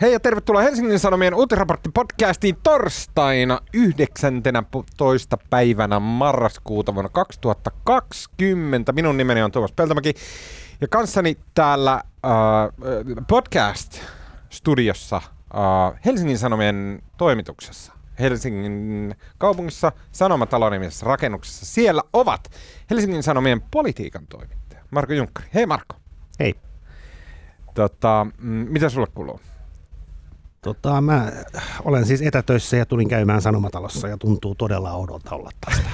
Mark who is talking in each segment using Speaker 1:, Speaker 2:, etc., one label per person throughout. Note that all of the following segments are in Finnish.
Speaker 1: Hei ja tervetuloa Helsingin Sanomien uutisraportti-podcastiin torstaina 19. päivänä marraskuuta vuonna 2020. Minun nimeni on Tuomas Peltomäki ja kanssani täällä äh, podcast-studiossa äh, Helsingin Sanomien toimituksessa. Helsingin kaupungissa Sanomatalo-nimisessä rakennuksessa. Siellä ovat Helsingin Sanomien politiikan toimittaja Marko Junkkari. Hei Marko.
Speaker 2: Hei.
Speaker 1: Tota, mm, mitä sulle kuuluu?
Speaker 2: Tota, mä olen siis etätöissä ja tulin käymään Sanomatalossa ja tuntuu todella oudolta olla tästä.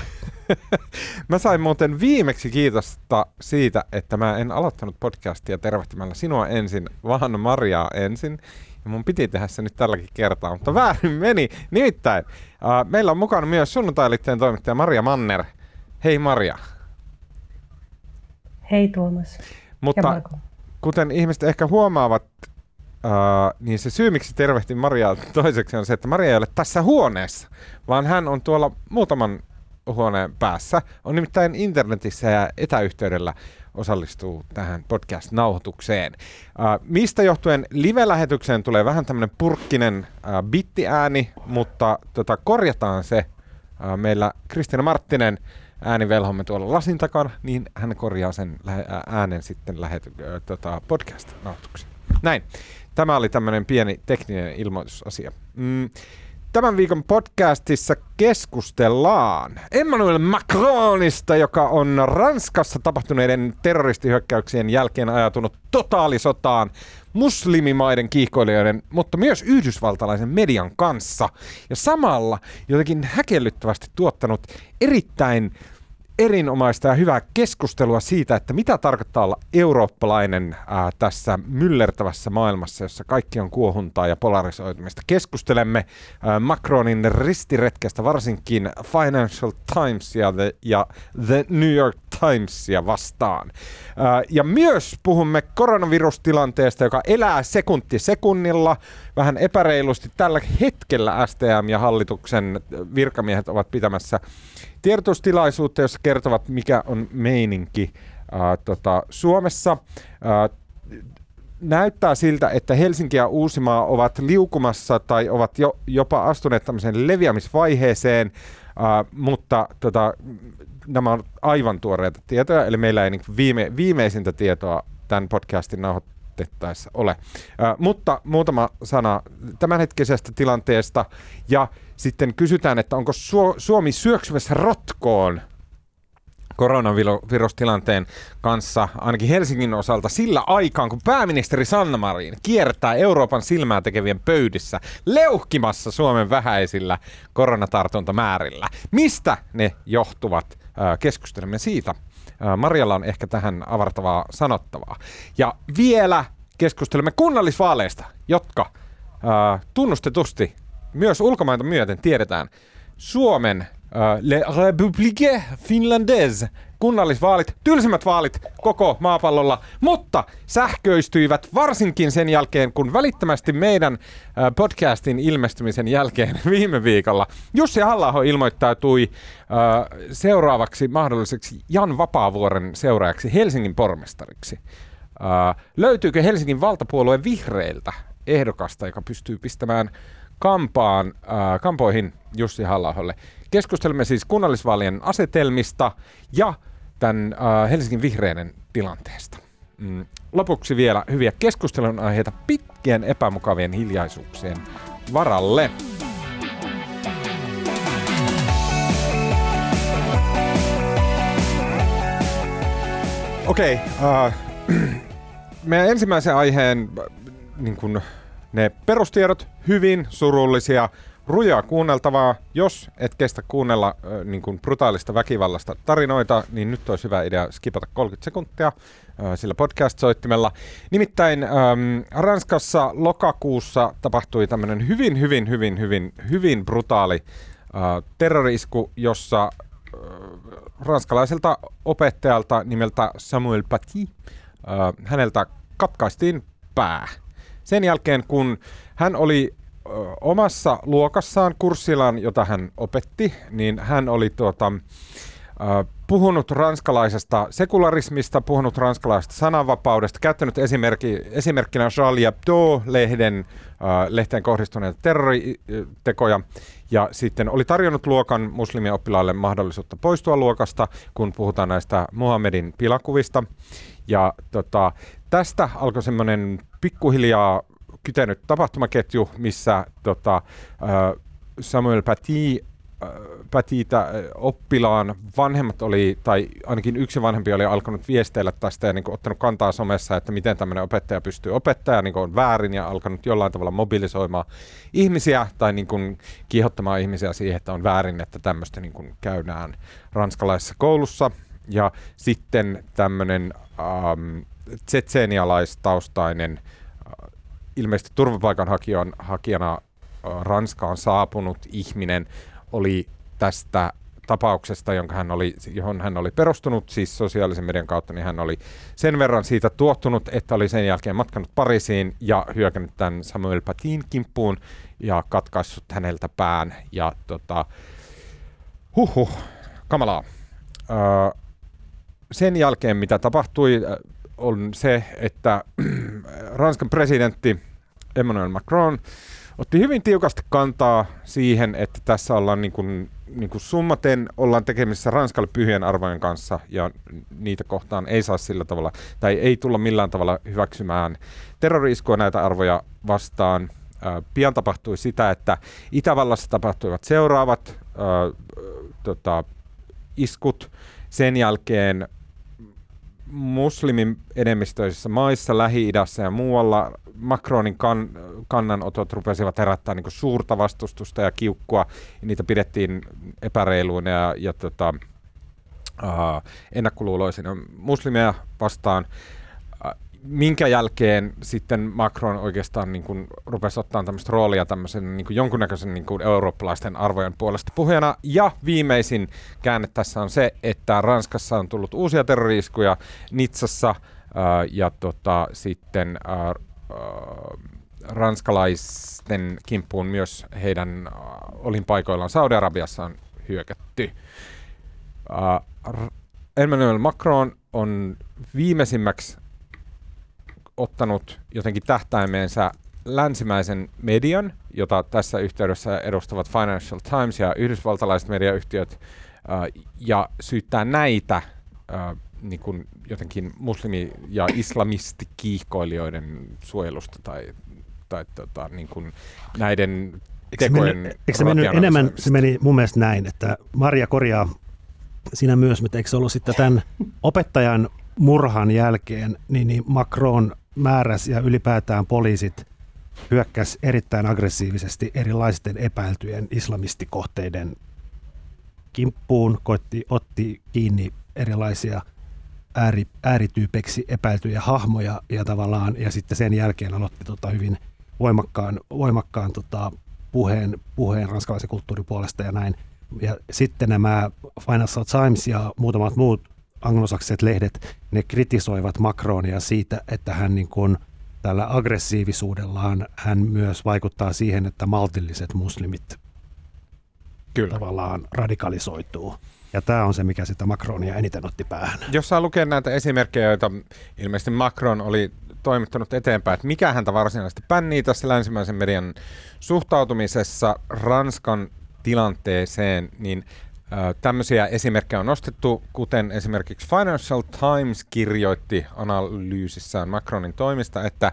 Speaker 1: mä sain muuten viimeksi kiitosta siitä, että mä en aloittanut podcastia tervehtimällä sinua ensin, vaan Mariaa ensin. Ja mun piti tehdä se nyt tälläkin kertaa, mutta väärin meni. Nimittäin äh, meillä on mukana myös sunnuntailitteen toimittaja Maria Manner. Hei Maria.
Speaker 3: Hei Tuomas.
Speaker 1: Mutta kuten ihmiset ehkä huomaavat, Uh, niin se syy, miksi tervehtin Mariaa toiseksi on se, että Maria ei ole tässä huoneessa, vaan hän on tuolla muutaman huoneen päässä. On nimittäin internetissä ja etäyhteydellä osallistuu tähän podcast-nauhoitukseen. Uh, mistä johtuen live-lähetykseen tulee vähän tämmöinen purkkinen uh, bittiääni, mutta tota, korjataan se. Uh, meillä Kristina Marttinen äänivelhomme tuolla lasin takana, niin hän korjaa sen äänen sitten lähety, uh, tota, podcast-nauhoitukseen. Näin. Tämä oli tämmöinen pieni tekninen ilmoitusasia. Mm. Tämän viikon podcastissa keskustellaan Emmanuel Macronista, joka on Ranskassa tapahtuneiden terroristihyökkäyksien jälkeen ajatunut totaalisotaan muslimimaiden kiihkoilijoiden, mutta myös yhdysvaltalaisen median kanssa. Ja samalla jotenkin häkellyttävästi tuottanut erittäin erinomaista ja hyvää keskustelua siitä, että mitä tarkoittaa olla eurooppalainen ää, tässä myllertävässä maailmassa, jossa kaikki on kuohuntaa ja polarisoitumista. Keskustelemme ää, Macronin ristiretkestä varsinkin Financial Timesia the, ja The New York Timesia vastaan. Ja myös puhumme koronavirustilanteesta, joka elää sekunti sekunnilla, vähän epäreilusti. Tällä hetkellä STM ja hallituksen virkamiehet ovat pitämässä tiedotustilaisuutta, jossa kertovat, mikä on meininki ää, tota, Suomessa. Ää, näyttää siltä, että Helsinki ja Uusimaa ovat liukumassa tai ovat jo, jopa astuneet tämmöiseen leviämisvaiheeseen, ää, mutta tota, nämä on aivan tuoreita tietoja, eli meillä ei niin viime, viimeisintä tietoa tämän podcastin nauhoitettaessa ole. Ää, mutta muutama sana tämänhetkisestä tilanteesta ja sitten kysytään, että onko Suomi syöksymässä rotkoon koronavirustilanteen kanssa, ainakin Helsingin osalta, sillä aikaan, kun pääministeri Sanna Marin kiertää Euroopan silmää tekevien pöydissä leuhkimassa Suomen vähäisillä koronatartuntamäärillä. Mistä ne johtuvat? Keskustelemme siitä. Marjalla on ehkä tähän avartavaa sanottavaa. Ja vielä keskustelemme kunnallisvaaleista, jotka tunnustetusti myös ulkomaita myöten tiedetään Suomen Le République Finlandaise kunnallisvaalit, tylsimmät vaalit koko maapallolla, mutta sähköistyivät varsinkin sen jälkeen, kun välittömästi meidän uh, podcastin ilmestymisen jälkeen viime viikolla Jussi halla ilmoittautui uh, seuraavaksi mahdolliseksi Jan Vapaavuoren seuraajaksi Helsingin pormestariksi. Uh, löytyykö Helsingin valtapuolueen vihreiltä ehdokasta, joka pystyy pistämään kampaan, äh, kampoihin Jussi halla Keskustelemme siis kunnallisvaalien asetelmista ja tämän äh, Helsingin vihreiden tilanteesta. Mm. Lopuksi vielä hyviä keskustelun aiheita pitkien epämukavien hiljaisuuksien varalle. Okei, okay, uh, meidän ensimmäisen aiheen niin kun, ne perustiedot hyvin surullisia, rujaa kuunneltavaa. Jos et kestä kuunnella äh, niin kuin brutaalista väkivallasta tarinoita, niin nyt olisi hyvä idea skipata 30 sekuntia äh, sillä podcast-soittimella. Nimittäin ähm, Ranskassa lokakuussa tapahtui tämmöinen hyvin, hyvin, hyvin, hyvin, hyvin brutaali äh, terrorisku, jossa äh, ranskalaiselta opettajalta nimeltä Samuel Paty, äh, häneltä katkaistiin pää sen jälkeen, kun hän oli omassa luokassaan, kurssillaan, jota hän opetti, niin hän oli tuota, puhunut ranskalaisesta sekularismista, puhunut ranskalaisesta sananvapaudesta, käyttänyt esimerkki, esimerkkinä Charlie Hebdo-lehden lehteen kohdistuneita terroritekoja ja sitten oli tarjonnut luokan muslimioppilaille mahdollisuutta poistua luokasta, kun puhutaan näistä Muhammedin pilakuvista. Ja tota, tästä alkoi semmoinen pikkuhiljaa kytenyt tapahtumaketju, missä tota, Samuel Paty Pätitä oppilaan vanhemmat oli, tai ainakin yksi vanhempi oli alkanut viesteillä tästä ja niin kuin, ottanut kantaa somessa, että miten tämmöinen opettaja pystyy opettamaan, niin on väärin ja alkanut jollain tavalla mobilisoimaan ihmisiä tai niin kuin, kiihottamaan ihmisiä siihen, että on väärin, että tämmöistä niin kuin, käydään ranskalaisessa koulussa. Ja sitten tämmöinen ähm, tsetseenialaistaustainen, äh, ilmeisesti turvapaikanhakijana Ranskaan saapunut ihminen oli tästä tapauksesta, jonka hän oli, johon hän oli perustunut siis sosiaalisen median kautta, niin hän oli sen verran siitä tuottunut, että oli sen jälkeen matkanut Pariisiin ja hyökännyt tämän Samuel Patin kimppuun ja katkaissut häneltä pään. Ja tota, huhhuh, kamalaa. Öö, sen jälkeen, mitä tapahtui, on se, että Ranskan presidentti Emmanuel Macron otti hyvin tiukasti kantaa siihen, että tässä ollaan niin kuin, niin kuin summaten ollaan tekemisissä Ranskalle pyhien arvojen kanssa ja niitä kohtaan ei saa sillä tavalla tai ei tulla millään tavalla hyväksymään terroriiskua näitä arvoja vastaan. pian tapahtui sitä, että Itävallassa tapahtuivat seuraavat ää, tota, iskut. Sen jälkeen muslimin enemmistöisissä maissa, Lähi-idässä ja muualla Macronin kan, kannanotot rupesivat herättää niin suurta vastustusta ja kiukkua, ja niitä pidettiin epäreiluina ja, ja tota, uh, ennakkoluuloisina. Muslimeja vastaan minkä jälkeen sitten Macron oikeastaan niin kuin rupesi ottaa tämmöistä roolia tämmöisen niin kuin jonkunnäköisen niin kuin eurooppalaisten arvojen puolesta puhujana. Ja viimeisin käänne tässä on se, että Ranskassa on tullut uusia terroriskuja Nitsassa äh, ja tota, sitten äh, äh, ranskalaisten kimppuun myös heidän olinpaikoillaan Saudi-Arabiassa on hyökätty. Äh, Emmanuel Macron on viimeisimmäksi ottanut jotenkin tähtäimeensä länsimäisen median, jota tässä yhteydessä edustavat Financial Times ja yhdysvaltalaiset mediayhtiöt, äh, ja syyttää näitä äh, niin kuin jotenkin muslimi- ja islamistikiihkoilijoiden suojelusta tai, tai tota, niin kuin näiden tekojen
Speaker 2: Eikö se mennyt enemmän, se meni mun mielestä näin, että Maria korjaa siinä myös, mutta eikö se ollut sitten tämän opettajan murhan jälkeen, niin, niin Macron määräs ja ylipäätään poliisit hyökkäs erittäin aggressiivisesti erilaisten epäiltyjen islamistikohteiden kimppuun, koitti, otti kiinni erilaisia ääri, äärityypeksi epäiltyjä hahmoja ja tavallaan, ja sitten sen jälkeen aloitti tota hyvin voimakkaan, voimakkaan tota, puheen, puheen ranskalaisen kulttuurin puolesta ja näin. Ja sitten nämä Financial Times ja muutamat muut anglosaksiset lehdet, ne kritisoivat Macronia siitä, että hän niin kuin tällä aggressiivisuudellaan hän myös vaikuttaa siihen, että maltilliset muslimit Kyllä. tavallaan radikalisoituu. Ja tämä on se, mikä sitä Macronia eniten otti päähän.
Speaker 1: Jos saa lukea näitä esimerkkejä, joita ilmeisesti Macron oli toimittanut eteenpäin, että mikä häntä varsinaisesti pännii tässä länsimäisen median suhtautumisessa Ranskan tilanteeseen, niin Tämmöisiä esimerkkejä on nostettu, kuten esimerkiksi Financial Times kirjoitti analyysissään Macronin toimista, että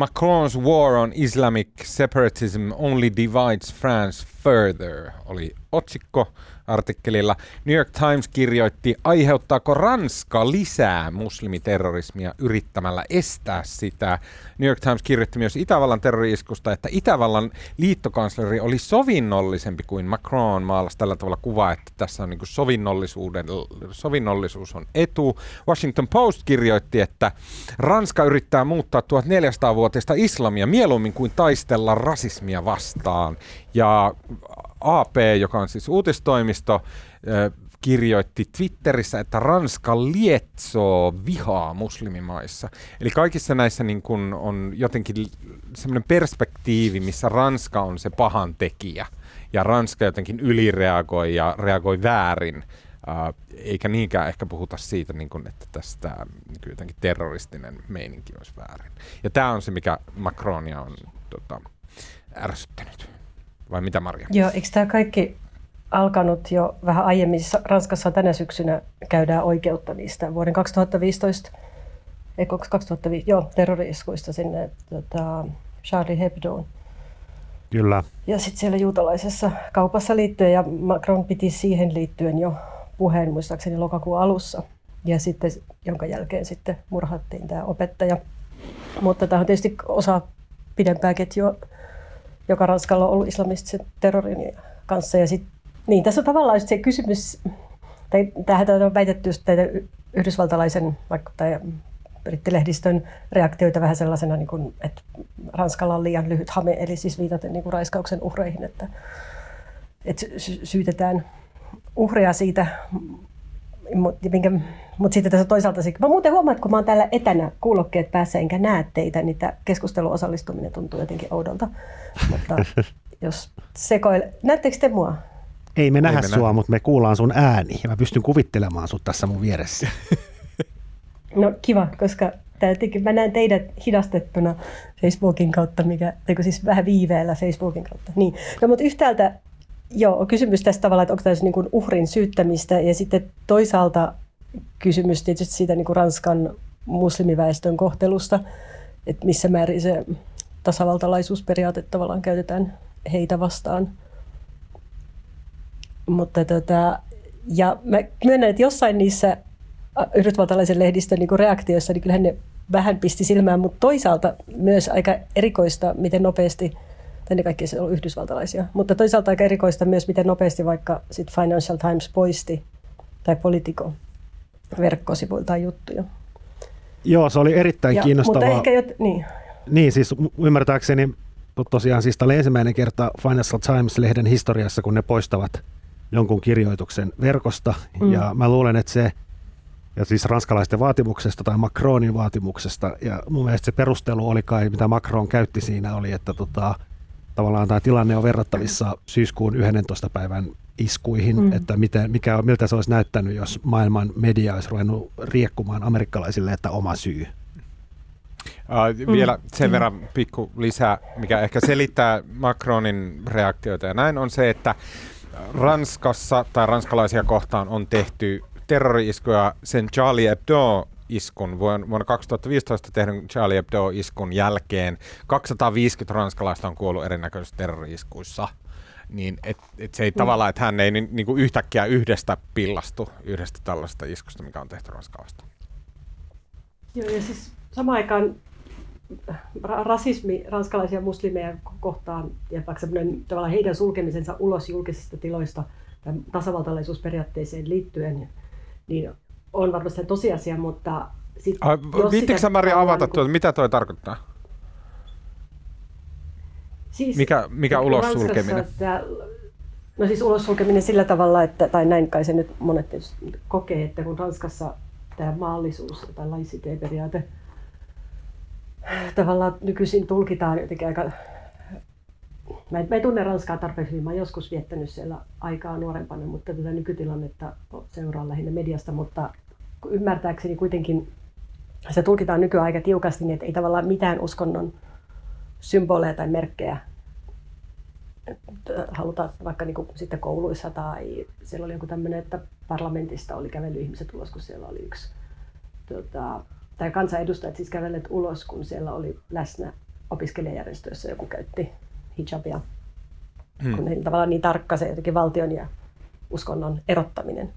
Speaker 1: Macron's war on Islamic separatism only divides France further, oli otsikko artikkelilla. New York Times kirjoitti, aiheuttaako Ranska lisää muslimiterrorismia yrittämällä estää sitä. New York Times kirjoitti myös Itävallan terroriskusta, että Itävallan liittokansleri oli sovinnollisempi kuin Macron maalasi tällä tavalla kuva, että tässä on niin sovinnollisuuden, sovinnollisuus on etu. Washington Post kirjoitti, että Ranska yrittää muuttaa 1400-vuotista islamia mieluummin kuin taistella rasismia vastaan. Ja AP, joka on siis uutistoimisto, kirjoitti Twitterissä, että Ranska lietsoo vihaa muslimimaissa. Eli kaikissa näissä niin kun on jotenkin semmoinen perspektiivi, missä Ranska on se pahan tekijä ja Ranska jotenkin ylireagoi ja reagoi väärin eikä niinkään ehkä puhuta siitä, niin kuin, että tästä niin jotenkin terroristinen meininki olisi väärin. Ja tämä on se, mikä Macronia on tota, ärsyttänyt. Vai mitä Maria?
Speaker 3: Joo, eikö tämä kaikki alkanut jo vähän aiemmin? Ranskassa tänä syksynä käydään oikeutta niistä vuoden 2015, ei 2005, joo, terrori-iskuista sinne tota, Charlie Hebdoon.
Speaker 2: Kyllä.
Speaker 3: Ja sitten siellä juutalaisessa kaupassa liittyen, ja Macron piti siihen liittyen jo puheen muistaakseni lokakuun alussa. Ja sitten, jonka jälkeen sitten murhattiin tämä opettaja. Mutta tämä on tietysti osa pidempää ketjua, joka Ranskalla on ollut islamistisen terrorin kanssa. Ja sit, niin, tässä on tavallaan se kysymys, tai tähän on väitetty että yhdysvaltalaisen vaikka, tai brittilehdistön reaktioita vähän sellaisena, niin kuin, että Ranskalla on liian lyhyt hame, eli siis viitaten niin kuin raiskauksen uhreihin, että, että syytetään uhreja siitä, mutta mut sitten tässä toisaalta, mä muuten huomaan, että kun mä oon täällä etänä kuulokkeet päässä enkä näe teitä, niin tämä keskustelun osallistuminen tuntuu jotenkin oudolta. Mutta jos sekoile, näettekö te mua?
Speaker 2: Ei me nähdä Ei me sua, nähdä. mutta me kuullaan sun ääni ja mä pystyn kuvittelemaan sut tässä mun vieressä.
Speaker 3: No kiva, koska jotenkin, mä näen teidät hidastettuna Facebookin kautta, mikä, siis vähän viiveellä Facebookin kautta. Niin. No mutta yhtäältä joo, kysymys tästä tavalla, että onko tämä niin uhrin syyttämistä ja sitten toisaalta kysymys tietysti siitä niin kuin Ranskan muslimiväestön kohtelusta, että missä määrin se tasavaltalaisuusperiaate tavallaan käytetään heitä vastaan. Mutta tota, ja mä myönnän, että jossain niissä yhdysvaltalaisen lehdistön niin reaktioissa, niin kyllähän ne vähän pisti silmään, mutta toisaalta myös aika erikoista, miten nopeasti, tai ne kaikki on yhdysvaltalaisia, mutta toisaalta aika erikoista myös, miten nopeasti vaikka sit Financial Times poisti tai Politico verkkosivuilta juttuja.
Speaker 2: Joo, se oli erittäin ja, kiinnostavaa.
Speaker 3: Mutta ehkä jot, niin.
Speaker 2: Niin, siis ymmärtääkseni tosiaan siis oli ensimmäinen kerta Financial Times-lehden historiassa, kun ne poistavat jonkun kirjoituksen verkosta. Mm. Ja mä luulen, että se ja siis ranskalaisten vaatimuksesta tai Macronin vaatimuksesta. Ja mun mielestä se perustelu oli kai, mitä Macron käytti siinä, oli, että tota, tavallaan tämä tilanne on verrattavissa syyskuun 11. päivän iskuihin, mm. että miten, mikä, miltä se olisi näyttänyt, jos maailman media olisi ruvennut riekkumaan amerikkalaisille, että oma syy.
Speaker 1: Uh, vielä sen verran pikku lisää, mikä ehkä selittää Macronin reaktioita ja näin, on se, että Ranskassa tai ranskalaisia kohtaan on tehty terrori-iskuja sen Charlie Hebdo-iskun, vuonna 2015 tehdyn Charlie Hebdo-iskun jälkeen 250 ranskalaista on kuollut erinäköisissä terrori-iskuissa. Niin et, et se ei mm. tavallaan, että hän ei ni, niinku yhtäkkiä yhdestä pillastu yhdestä tällaista iskusta, mikä on tehty Ranskasta.
Speaker 3: Joo, ja siis samaan aikaan rasismi ranskalaisia muslimeja kohtaan ja vaikka tavallaan heidän sulkemisensa ulos julkisista tiloista tasavaltalaisuusperiaatteeseen liittyen niin on varmasti tosiasia, mutta...
Speaker 1: Sit, Viittikö Maria avata niin tuota, mitä toi tarkoittaa? Siis, mikä mikä ulos sulkeminen? Tämä,
Speaker 3: no siis ulos sulkeminen sillä tavalla, että, tai näin kai se nyt monet kokee, että kun Ranskassa tämä maallisuus tai laissite-periaate tavallaan nykyisin tulkitaan jotenkin aika Mä en, mä en tunne Ranskaa tarpeeksi hyvin. Mä joskus viettänyt siellä aikaa nuorempana, mutta tätä nykytilannetta seuraan lähinnä mediasta. Mutta ymmärtääkseni kuitenkin se tulkitaan nykyään aika tiukasti, niin että ei tavallaan mitään uskonnon symboleja tai merkkejä haluta vaikka niin kuin sitten kouluissa tai siellä oli joku tämmöinen, että parlamentista oli kävellyt ihmiset ulos, kun siellä oli yksi tota, tai kansanedustajat siis kävelleet ulos, kun siellä oli läsnä opiskelijajärjestöissä joku käytti hijabia, hmm. kun heillä tavallaan niin tarkka se jotenkin valtion ja uskonnon erottaminen.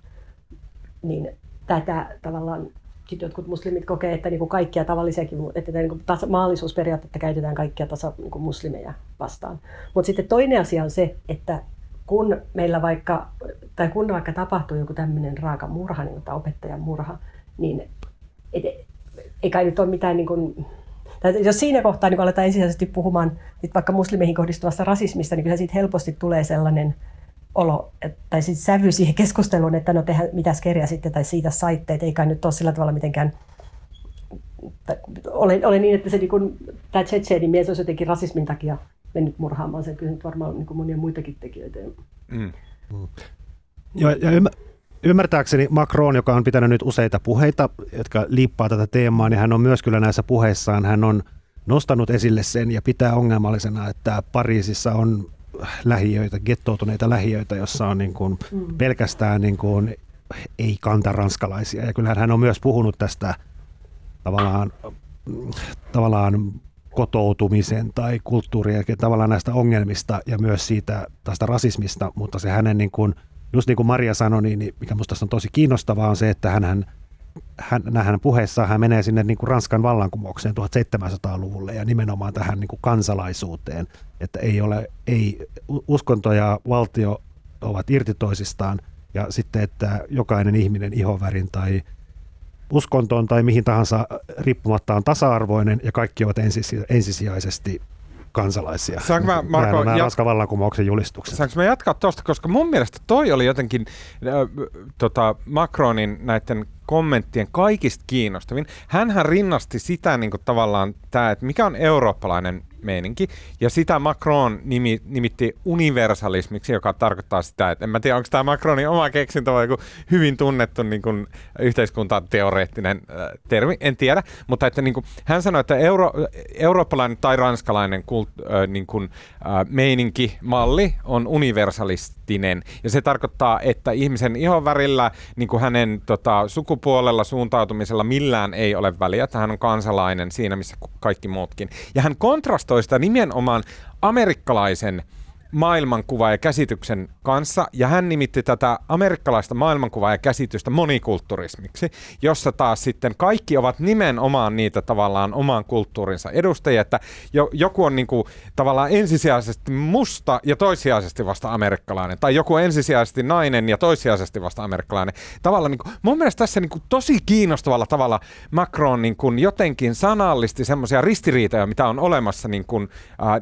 Speaker 3: Niin tätä tavallaan jotkut muslimit kokee, että niin kuin kaikkia tavallisiakin, että niin kuin tasa, maallisuusperiaatteita käytetään kaikkia tasa, niin kuin muslimeja vastaan. Mutta sitten toinen asia on se, että kun meillä vaikka, tai kun vaikka tapahtuu joku tämmöinen raaka murha, niin opettajan murha, niin et, ei kai nyt ole mitään niin kuin, tai jos siinä kohtaa niin aletaan ensisijaisesti puhumaan vaikka muslimeihin kohdistuvasta rasismista, niin kyllä siitä helposti tulee sellainen olo, että, tai siis sävy siihen keskusteluun, että no tehdään mitä skeriä sitten tai siitä saitte, että ei kai nyt ole sillä tavalla mitenkään ole, ole niin, että se niin kuin, tämä Tsetseenin mies olisi jotenkin rasismin takia mennyt murhaamaan sen. Kyllä nyt varmaan niin kuin monia muitakin tekijöitä. Mm.
Speaker 2: Mm. Joo, ja ymmär, ymmärtääkseni Macron, joka on pitänyt nyt useita puheita, jotka liippaa tätä teemaa, niin hän on myös kyllä näissä puheissaan, hän on nostanut esille sen ja pitää ongelmallisena, että Pariisissa on lähiöitä, gettoutuneita lähiöitä, jossa on niin kuin mm. pelkästään niin kuin ei kanta ranskalaisia. Ja kyllähän hän on myös puhunut tästä tavallaan, tavallaan kotoutumisen tai kulttuurien tavallaan näistä ongelmista ja myös siitä tästä rasismista, mutta se hänen niin kuin, just niin kuin Maria sanoi, niin, niin mikä minusta on tosi kiinnostavaa on se, että hän, hän hän, puheessaan hän menee sinne niin kuin Ranskan vallankumoukseen 1700-luvulle ja nimenomaan tähän niin kuin kansalaisuuteen, että ei ole, ei, uskonto ja valtio ovat irti toisistaan ja sitten, että jokainen ihminen ihovärin tai uskontoon tai mihin tahansa riippumatta on tasa-arvoinen ja kaikki ovat ensisijaisesti kansalaisia.
Speaker 1: Saanko mä, Marko,
Speaker 2: nämä ja... Ranskan vallankumouksen julistukset.
Speaker 1: Saanko mä jatkaa tuosta, koska mun mielestä toi oli jotenkin äh, tota, Macronin näiden kommenttien kaikista kiinnostavin. Hänhän rinnasti sitä niin kuin tavallaan tämä, että mikä on eurooppalainen meininki. Ja sitä Macron nimi, nimitti universalismiksi, joka tarkoittaa sitä, että en mä tiedä, onko tämä Macronin oma keksintö vai joku hyvin tunnettu niin kuin, yhteiskuntateoreettinen äh, termi, en tiedä. Mutta että niin kuin, hän sanoi, että euro, eurooppalainen tai ranskalainen kult, äh, niin kuin, äh, meininki, malli on universalistinen. Ja se tarkoittaa, että ihmisen ihonvärillä, niin kuin hänen tota, sukupuolella, suuntautumisella millään ei ole väliä, hän on kansalainen siinä, missä kaikki muutkin. Ja hän kontrastoi sitä nimenomaan amerikkalaisen maailmankuva ja käsityksen kanssa, ja hän nimitti tätä amerikkalaista maailmankuvaa ja käsitystä monikulturismiksi, jossa taas sitten kaikki ovat nimenomaan niitä tavallaan oman kulttuurinsa edustajia, että jo, joku on niinku tavallaan ensisijaisesti musta ja toissijaisesti vasta amerikkalainen, tai joku ensisijaisesti nainen ja toissijaisesti vasta amerikkalainen. Tavallaan niinku, mun mielestä tässä niinku tosi kiinnostavalla tavalla Macron niinku jotenkin sanallisti semmoisia ristiriitoja, mitä on olemassa niinku, äh,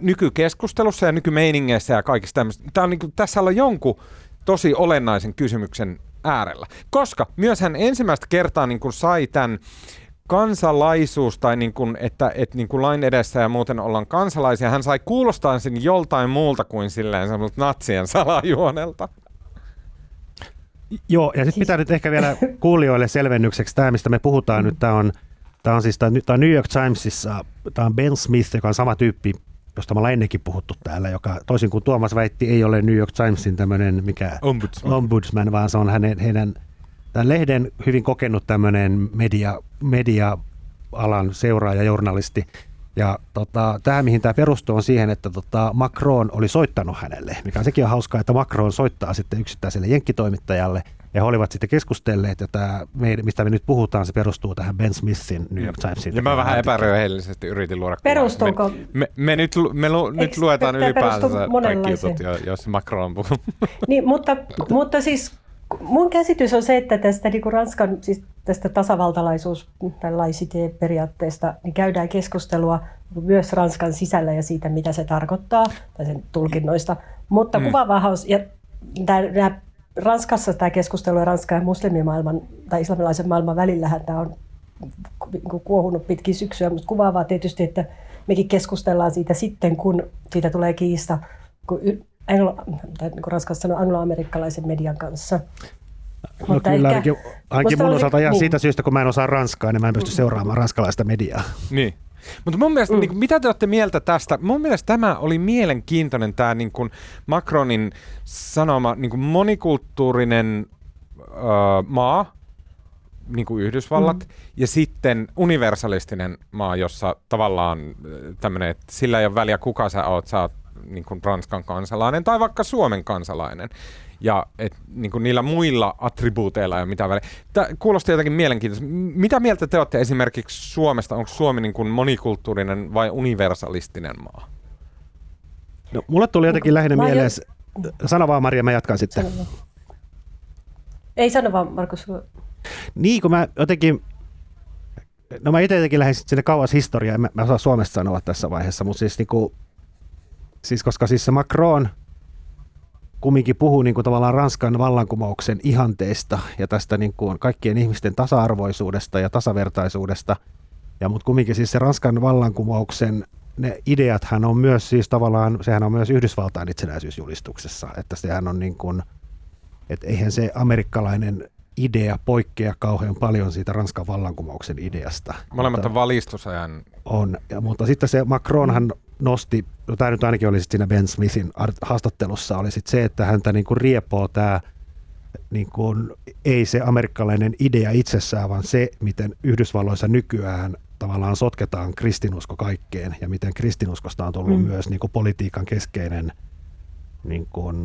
Speaker 1: nykykeskustelussa ja nykymeiningeissä ja kaikista tämmöistä. Tämä on niin kuin, tässä on jonkun tosi olennaisen kysymyksen äärellä. Koska myös hän ensimmäistä kertaa niin kuin sai tämän kansalaisuus tai niin kuin, että, että niin kuin lain edessä ja muuten ollaan kansalaisia, hän sai kuulostaa sen joltain muulta kuin silleen natsien salajuonelta.
Speaker 2: Joo, ja sitten pitää nyt ehkä vielä kuulijoille selvennykseksi tämä, mistä me puhutaan nyt. Tämä on, tämä on siis tämä on New York Timesissa, tämä on Ben Smith, joka on sama tyyppi josta me ollaan ennenkin puhuttu täällä, joka toisin kuin Tuomas väitti, ei ole New York Timesin tämmöinen mikä
Speaker 1: ombudsman.
Speaker 2: ombudsman, vaan se on hänen, heidän tämän lehden hyvin kokenut tämmöinen media, media-alan seuraaja, journalisti. Ja tota, tämä, mihin tämä perustuu, on siihen, että tota, Macron oli soittanut hänelle, mikä on sekin on hauskaa, että Macron soittaa sitten yksittäiselle jenkkitoimittajalle – ja he olivat sitten keskustelleet, että me, mistä me nyt puhutaan, se perustuu tähän Ben Smithin New York Timesin.
Speaker 1: Ja mä vähän epäröihellisesti yritin luoda
Speaker 3: Perustuuko?
Speaker 1: Me, me, me, nyt, me lu, nyt luetaan ylipäänsä kaikki jutut, jos Macron puhuu.
Speaker 3: Niin, mutta, mutta siis mun käsitys on se, että tästä niin kuin Ranskan, siis tästä tasavaltalaisuus- tai periaatteesta niin käydään keskustelua myös Ranskan sisällä ja siitä, mitä se tarkoittaa, tai sen tulkinnoista. Mutta mm. kuvavahaus ja nämä Ranskassa tämä keskustelu ja Ranskan ja muslimimaailman tai islamilaisen maailman välillähän tämä on kuohunut pitkin syksyä, mutta kuvaavaa tietysti, että mekin keskustellaan siitä sitten, kun siitä tulee kiista, kun Engl- tai niin kuin Ranskassa sanoo, angloamerikkalaisen median kanssa.
Speaker 2: No mutta kyllä, ehkä, ainakin, ainakin mun osalta ihan niin. siitä syystä, kun mä en osaa ranskaa, niin mä en pysty seuraamaan ranskalaista mediaa.
Speaker 1: Niin. Mutta mun mielestä, mm. niin kuin, mitä te olette mieltä tästä? Mun mielestä tämä oli mielenkiintoinen tämä niin kuin Macronin sanoma niin kuin monikulttuurinen ö, maa, niin kuin Yhdysvallat, mm. ja sitten universalistinen maa, jossa tavallaan tämmöinen, että sillä ei ole väliä kuka sä oot, sä oot niin kuin Ranskan kansalainen tai vaikka Suomen kansalainen ja et, niin kuin niillä muilla attribuuteilla ja mitä väliä. Tämä kuulosti jotenkin mielenkiintoista. Mitä mieltä te olette esimerkiksi Suomesta? Onko Suomi niin kuin monikulttuurinen vai universalistinen maa?
Speaker 2: No, mulle tuli jotenkin lähinnä mä mieleen, jo... sano vaan Maria, mä jatkan sitten. Sano
Speaker 3: Ei sano vaan Markus.
Speaker 2: Niin, kun mä jotenkin, no mä itse jotenkin lähdin sinne kauas historiaa, mä, mä osaa Suomesta sanoa tässä vaiheessa, mutta siis, niin kuin, siis koska siis se Macron – kumminkin puhuu niin kuin tavallaan Ranskan vallankumouksen ihanteista ja tästä niin kuin kaikkien ihmisten tasa-arvoisuudesta ja tasavertaisuudesta. Ja mutta kumminkin siis se Ranskan vallankumouksen ne ideathan on myös siis tavallaan, sehän on myös Yhdysvaltain itsenäisyysjulistuksessa, että sehän on niin kuin, että eihän se amerikkalainen idea poikkea kauhean paljon siitä Ranskan vallankumouksen ideasta.
Speaker 1: Molemmat on valistusajan.
Speaker 2: On, ja, mutta sitten se Macronhan nosti, no tämä nyt ainakin oli siinä Ben Smithin haastattelussa, oli sitten se, että häntä niin kuin riepoo tämä niin kuin, ei se amerikkalainen idea itsessään, vaan se, miten Yhdysvalloissa nykyään tavallaan sotketaan kristinusko kaikkeen ja miten kristinuskosta on tullut mm. myös niin kuin politiikan keskeinen niin kuin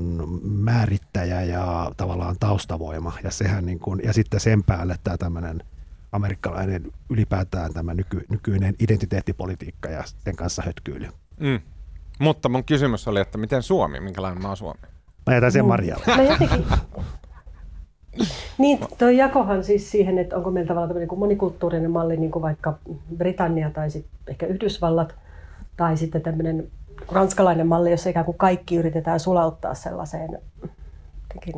Speaker 2: määrittäjä ja tavallaan taustavoima. Ja, sehän niin kuin, ja sitten sen päälle tämä tämmöinen amerikkalainen ylipäätään tämä nyky, nykyinen identiteettipolitiikka ja sen kanssa hötkyily. Mm.
Speaker 1: Mutta mun kysymys oli, että miten Suomi, minkälainen maa Suomi?
Speaker 2: Mä jätän sen Marjalle. Mä jotenkin,
Speaker 3: niin, tuo jakohan siis siihen, että onko meillä tavallaan tämmöinen monikulttuurinen malli, niin kuin vaikka Britannia tai sitten ehkä Yhdysvallat, tai sitten tämmöinen ranskalainen malli, jossa ikään kuin kaikki yritetään sulauttaa sellaiseen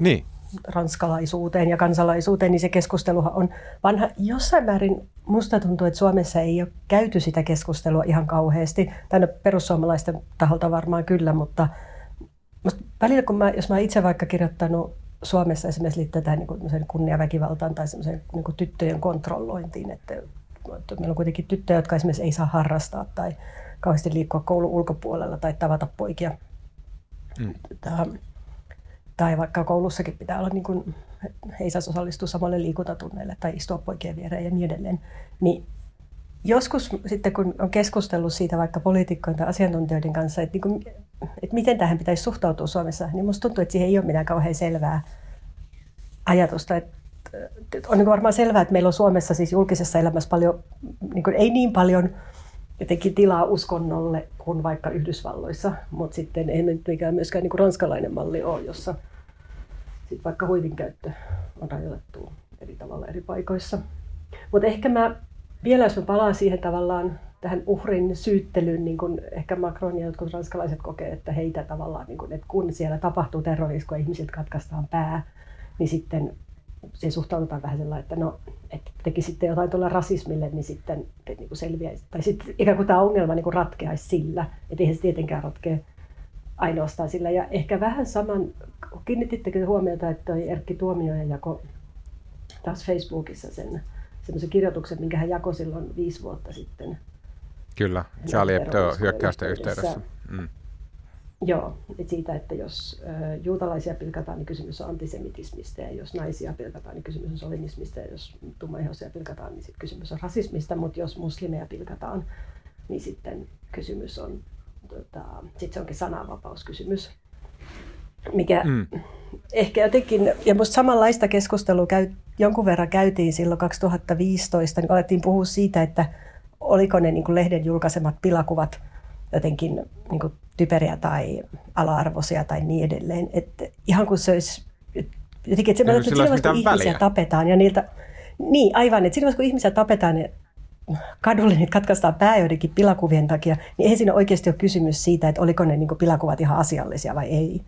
Speaker 3: niin. Ranskalaisuuteen ja kansalaisuuteen, niin se keskusteluhan on vanha. Jossain määrin musta tuntuu, että Suomessa ei ole käyty sitä keskustelua ihan kauheasti. Tänne perussuomalaisten taholta varmaan kyllä, mutta, välillä kun mä, jos mä itse vaikka kirjoittanut Suomessa esimerkiksi liittyy tähän niin kunniaväkivaltaan tai niin tyttöjen kontrollointiin, että, että meillä on kuitenkin tyttöjä, jotka esimerkiksi ei saa harrastaa tai kauheasti liikkua koulun ulkopuolella tai tavata poikia. Mm. Tämä, tai vaikka koulussakin pitää olla, niin kuin, ei saisi osallistua samalle liikuntatunneille tai istua poikien viereen ja niin edelleen. Niin joskus sitten, kun on keskustellut siitä vaikka poliitikkojen tai asiantuntijoiden kanssa, että, niin kuin, että miten tähän pitäisi suhtautua Suomessa, niin minusta tuntuu, että siihen ei ole mitään kauhean selvää ajatusta. Että, on niin varmaan selvää, että meillä on Suomessa siis julkisessa elämässä paljon, niin kuin, ei niin paljon jotenkin tilaa uskonnolle kuin vaikka Yhdysvalloissa, mutta sitten ei nyt mikään myöskään niin kuin ranskalainen malli ole, jossa sit vaikka huivin käyttö on rajoitettu eri tavalla eri paikoissa. Mutta ehkä mä vielä jos mä palaan siihen tavallaan tähän uhrin syyttelyyn, niin kuin ehkä Macron ja jotkut ranskalaiset kokee, että heitä tavallaan, niin kuin, että kun siellä tapahtuu terrorisku ja ihmisiltä katkaistaan pää, niin sitten se suhtaudutaan vähän sellainen, että no, että teki sitten jotain tuolla rasismille, niin sitten niin kuin selviäisi. Tai sitten ikään kuin tämä ongelma niin kuin ratkeaisi sillä, että eihän se tietenkään ratkea ainoastaan sillä. Ja ehkä vähän saman, kiinnitittekö huomiota, että toi Erkki Tuomioja jako taas Facebookissa sen semmoisen kirjoituksen, minkä hän jakoi silloin viisi vuotta sitten.
Speaker 1: Kyllä, Charlie Hebdo hyökkäysten yhteydessä. Mm.
Speaker 3: Joo, että siitä, että jos juutalaisia pilkataan, niin kysymys on antisemitismistä, ja jos naisia pilkataan, niin kysymys on solinismista, ja jos tummaihoisia pilkataan, niin kysymys on rasismista, mutta jos muslimeja pilkataan, niin sitten kysymys on, tota, sit se onkin sananvapauskysymys. Mikä mm. ehkä jotenkin, ja musta samanlaista keskustelua käy, jonkun verran käytiin silloin 2015, niin alettiin puhua siitä, että oliko ne niin lehden julkaisemat pilakuvat jotenkin niin kuin typeriä tai ala-arvoisia tai niin edelleen. Että ihan kuin se olisi jotenkin, että, että silloin, kun ihmisiä väliä. tapetaan ja niiltä, niin aivan, että silloin kun ihmisiä tapetaan niin kadulle, niin katkaistaan pää joidenkin pilakuvien takia, niin eihän siinä oikeasti ole kysymys siitä, että oliko ne niin pilakuvat ihan asiallisia vai ei.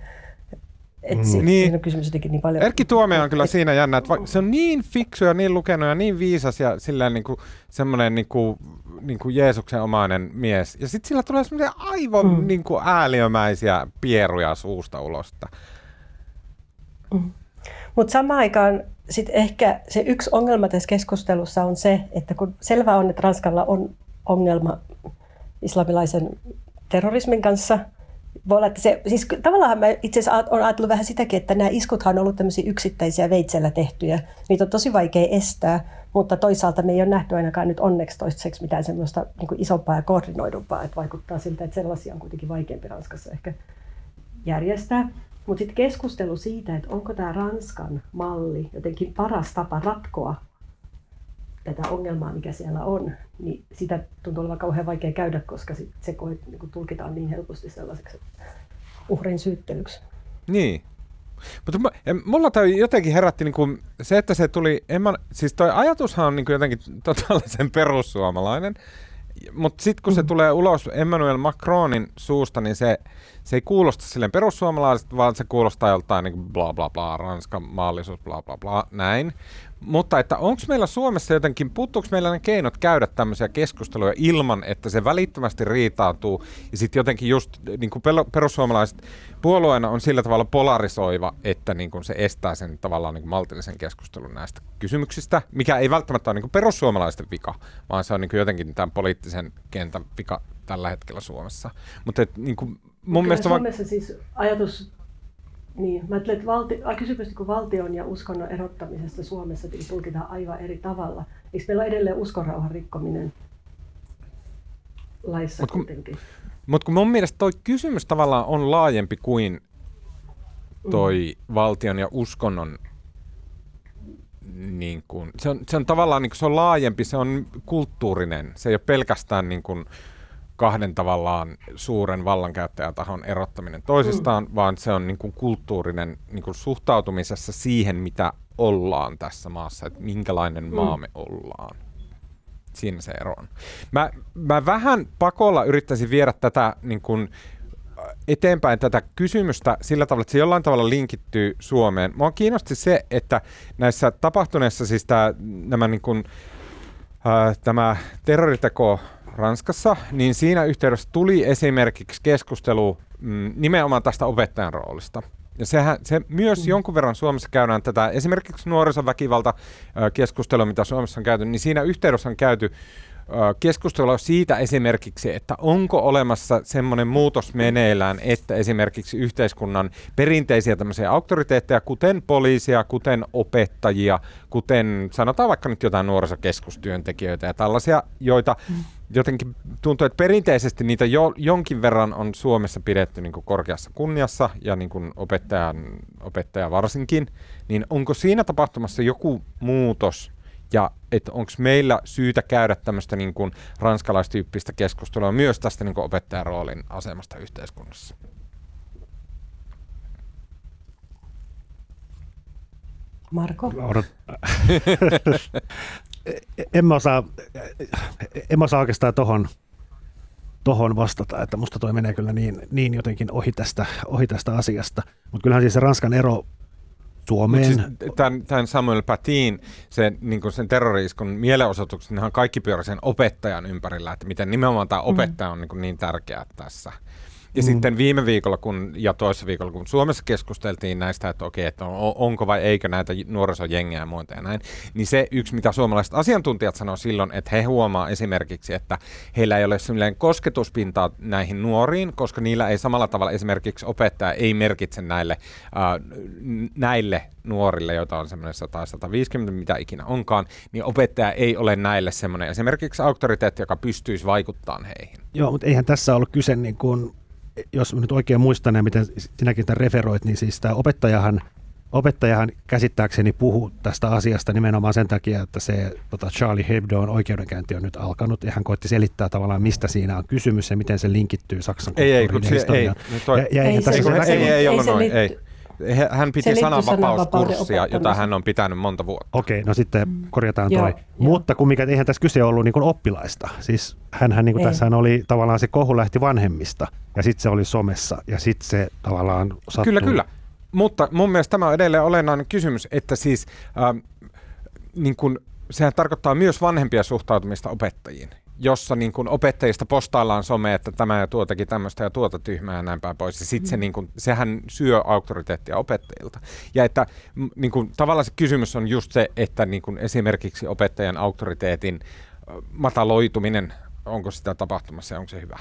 Speaker 3: Et se, niin. on kysymys jotenkin niin paljon.
Speaker 1: Erkki Tuomio on kyllä et, siinä jännä, että se on niin fiksu ja niin lukenut ja niin viisas ja silleen niin kuin, semmoinen niin kuin, niin kuin Jeesuksen omainen mies. Ja sitten sillä tulee semmoisia aivan mm. niin kuin ääliömäisiä pieruja suusta ulos.
Speaker 3: Mm. Mutta samaan aikaan sit ehkä se yksi ongelma tässä keskustelussa on se, että kun selvä on, että Ranskalla on ongelma islamilaisen terrorismin kanssa – voi olla, että se, siis tavallaan mä itse asiassa olen ajatellut vähän sitäkin, että nämä iskuthan on ollut tämmöisiä yksittäisiä veitsellä tehtyjä. Niitä on tosi vaikea estää, mutta toisaalta me ei ole nähty ainakaan nyt onneksi toistaiseksi mitään semmoista niin isompaa ja koordinoidumpaa, että vaikuttaa siltä, että sellaisia on kuitenkin vaikeampi Ranskassa ehkä järjestää. Mutta sitten keskustelu siitä, että onko tämä Ranskan malli jotenkin paras tapa ratkoa tätä ongelmaa, mikä siellä on, niin sitä tuntuu olevan kauhean vaikea käydä, koska sit se koet, niin kuin tulkitaan niin helposti sellaiseksi uhrin syyttelyksi.
Speaker 1: Niin. Mutta mulla tämä jotenkin herätti niin kuin se, että se tuli, en mä, siis toi ajatushan on niin kuin jotenkin totaalisen perussuomalainen, mutta sitten kun se mm. tulee ulos Emmanuel Macronin suusta, niin se, se ei kuulosta silleen perussuomalaiset, vaan se kuulostaa joltain niin bla bla bla, Ranskan maallisuus, bla bla bla, näin. Mutta että onko meillä Suomessa jotenkin, puuttuuko meillä ne keinot käydä tämmöisiä keskusteluja ilman, että se välittömästi riitautuu ja sitten jotenkin just niin kuin perussuomalaiset puolueena on sillä tavalla polarisoiva, että niin kuin se estää sen tavallaan niin kuin maltillisen keskustelun näistä kysymyksistä, mikä ei välttämättä ole niin kuin perussuomalaisten vika, vaan se on niin kuin jotenkin tämän poliittisen kentän vika tällä hetkellä Suomessa. Mutta niin kuin mun mielestä
Speaker 3: Suomessa vaan... siis ajatus niin, mä ajattelen, että valti, kysymys niin valtion ja uskonnon erottamisesta Suomessa tulkitaan aivan eri tavalla. Eikö meillä ole edelleen uskonrauhan rikkominen laissa mut kun, kuitenkin?
Speaker 1: Mutta kun mun mielestä toi kysymys tavallaan on laajempi kuin toi mm. valtion ja uskonnon niin kuin, se, on, se on tavallaan niin kuin, se on laajempi, se on kulttuurinen. Se ei ole pelkästään niin kuin, kahden tavallaan suuren vallankäyttäjätahon erottaminen toisistaan, mm. vaan se on niin kuin kulttuurinen niin kuin suhtautumisessa siihen, mitä ollaan tässä maassa, että minkälainen mm. maa me ollaan. Siinä se ero on. Mä, mä vähän pakolla yrittäisin viedä tätä niin kuin, eteenpäin tätä kysymystä sillä tavalla, että se jollain tavalla linkittyy Suomeen. Mua kiinnosti se, että näissä tapahtuneissa siis tää, nämä niin kuin, äh, tämä terroriteko Ranskassa, niin siinä yhteydessä tuli esimerkiksi keskustelu mm, nimenomaan tästä opettajan roolista. Ja sehän, se myös mm. jonkun verran Suomessa käydään tätä esimerkiksi nuorisoväkivalta keskustelua, mitä Suomessa on käyty, niin siinä yhteydessä on käyty keskustelua siitä esimerkiksi, että onko olemassa semmoinen muutos meneillään, että esimerkiksi yhteiskunnan perinteisiä tämmöisiä auktoriteetteja, kuten poliisia, kuten opettajia, kuten sanotaan vaikka nyt jotain nuorisokeskustyöntekijöitä ja tällaisia, joita mm. Jotenkin tuntuu, että perinteisesti niitä jo, jonkin verran on Suomessa pidetty niin korkeassa kunniassa ja niin kuin opettajan, opettaja varsinkin, niin onko siinä tapahtumassa joku muutos, ja onko meillä syytä käydä tämmöistä niin ranskalaistyyppistä keskustelua myös tästä niin kuin opettajan roolin asemasta yhteiskunnassa?
Speaker 3: Marko?
Speaker 2: en mä osaa, en mä osaa oikeastaan tohon, tohon vastata, että musta toi menee kyllä niin, niin jotenkin ohi tästä, ohi tästä asiasta. Mutta kyllähän siis se Ranskan ero Suomeen. Siis
Speaker 1: tämän, tämän Samuel Patin, sen, niin sen terroriiskon mielenosoitukset, nehän kaikki pyörä sen opettajan ympärillä, että miten nimenomaan tämä mm. opettaja on niin, niin tärkeä tässä. Ja mm. sitten viime viikolla kun, ja toisessa viikolla, kun Suomessa keskusteltiin näistä, että okei, että on, onko vai eikö näitä nuorisojengejä ja muuta ja näin, niin se yksi, mitä suomalaiset asiantuntijat sanoo silloin, että he huomaa esimerkiksi, että heillä ei ole sellainen kosketuspintaa näihin nuoriin, koska niillä ei samalla tavalla esimerkiksi opettaja ei merkitse näille, äh, näille nuorille, joita on semmoinen 100-150, mitä ikinä onkaan, niin opettaja ei ole näille semmoinen esimerkiksi auktoriteetti, joka pystyisi vaikuttamaan heihin.
Speaker 2: Joo, mutta eihän tässä ollut kyse niin kuin jos nyt oikein muistan ja miten sinäkin tämän referoit, niin siis tämä opettajahan, opettajahan käsittääkseni puhuu tästä asiasta nimenomaan sen takia, että se tota Charlie Hebdoon oikeudenkäynti on nyt alkanut ja hän koitti selittää tavallaan, mistä siinä on kysymys ja miten se linkittyy Saksan
Speaker 1: ei, ei, kun se, ei, toi, ja, ja ei, se, ei, ei, ei, ei ollut noin, ei. Hän piti sananvapauskurssia, jota hän on pitänyt monta vuotta.
Speaker 2: Okei, no sitten mm. korjataan toi. Joo, Mutta kumminkin, eihän tässä kyse ollut niin oppilaista. Siis hänhän niin tässä oli tavallaan se kohu lähti vanhemmista ja sitten se oli somessa ja sitten se tavallaan sattui.
Speaker 1: Kyllä, kyllä. Mutta mun mielestä tämä on edelleen olennainen kysymys, että siis ähm, niin kun, sehän tarkoittaa myös vanhempia suhtautumista opettajiin jossa niin kuin opettajista postaillaan some, että tämä ja tuo teki tämmöistä ja tuota tyhmää ja näin päin pois. Ja sit se, mm. niin kuin, sehän syö auktoriteettia opettajilta. Ja että niin kuin, tavallaan se kysymys on just se, että niin kuin esimerkiksi opettajan auktoriteetin mataloituminen, onko sitä tapahtumassa ja onko se hyvä?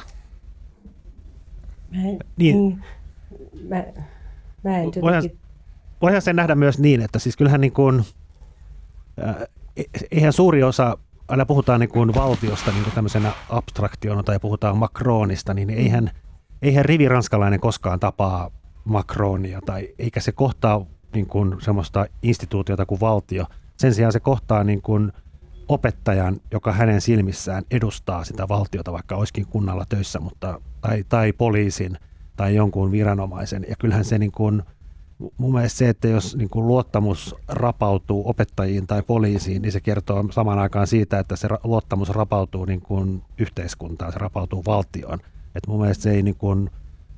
Speaker 3: Mä en, niin. niin. Mä, mä en voihan,
Speaker 2: voihan sen nähdä myös niin, että siis kyllähän niin kuin, äh, e-, eihän suuri osa aina puhutaan niin kuin valtiosta niin kuin tämmöisenä abstraktiona tai puhutaan Macronista, niin eihän, eihän riviranskalainen koskaan tapaa Macronia tai eikä se kohtaa niin kuin semmoista instituutiota kuin valtio. Sen sijaan se kohtaa niin kuin opettajan, joka hänen silmissään edustaa sitä valtiota, vaikka olisikin kunnalla töissä, mutta, tai, tai poliisin tai jonkun viranomaisen. Ja kyllähän se niin kuin, mun mielestä se, että jos niin kuin luottamus rapautuu opettajiin tai poliisiin, niin se kertoo samaan aikaan siitä, että se luottamus rapautuu niin kuin yhteiskuntaan, se rapautuu valtioon. Et mun mielestä se ei niin kuin,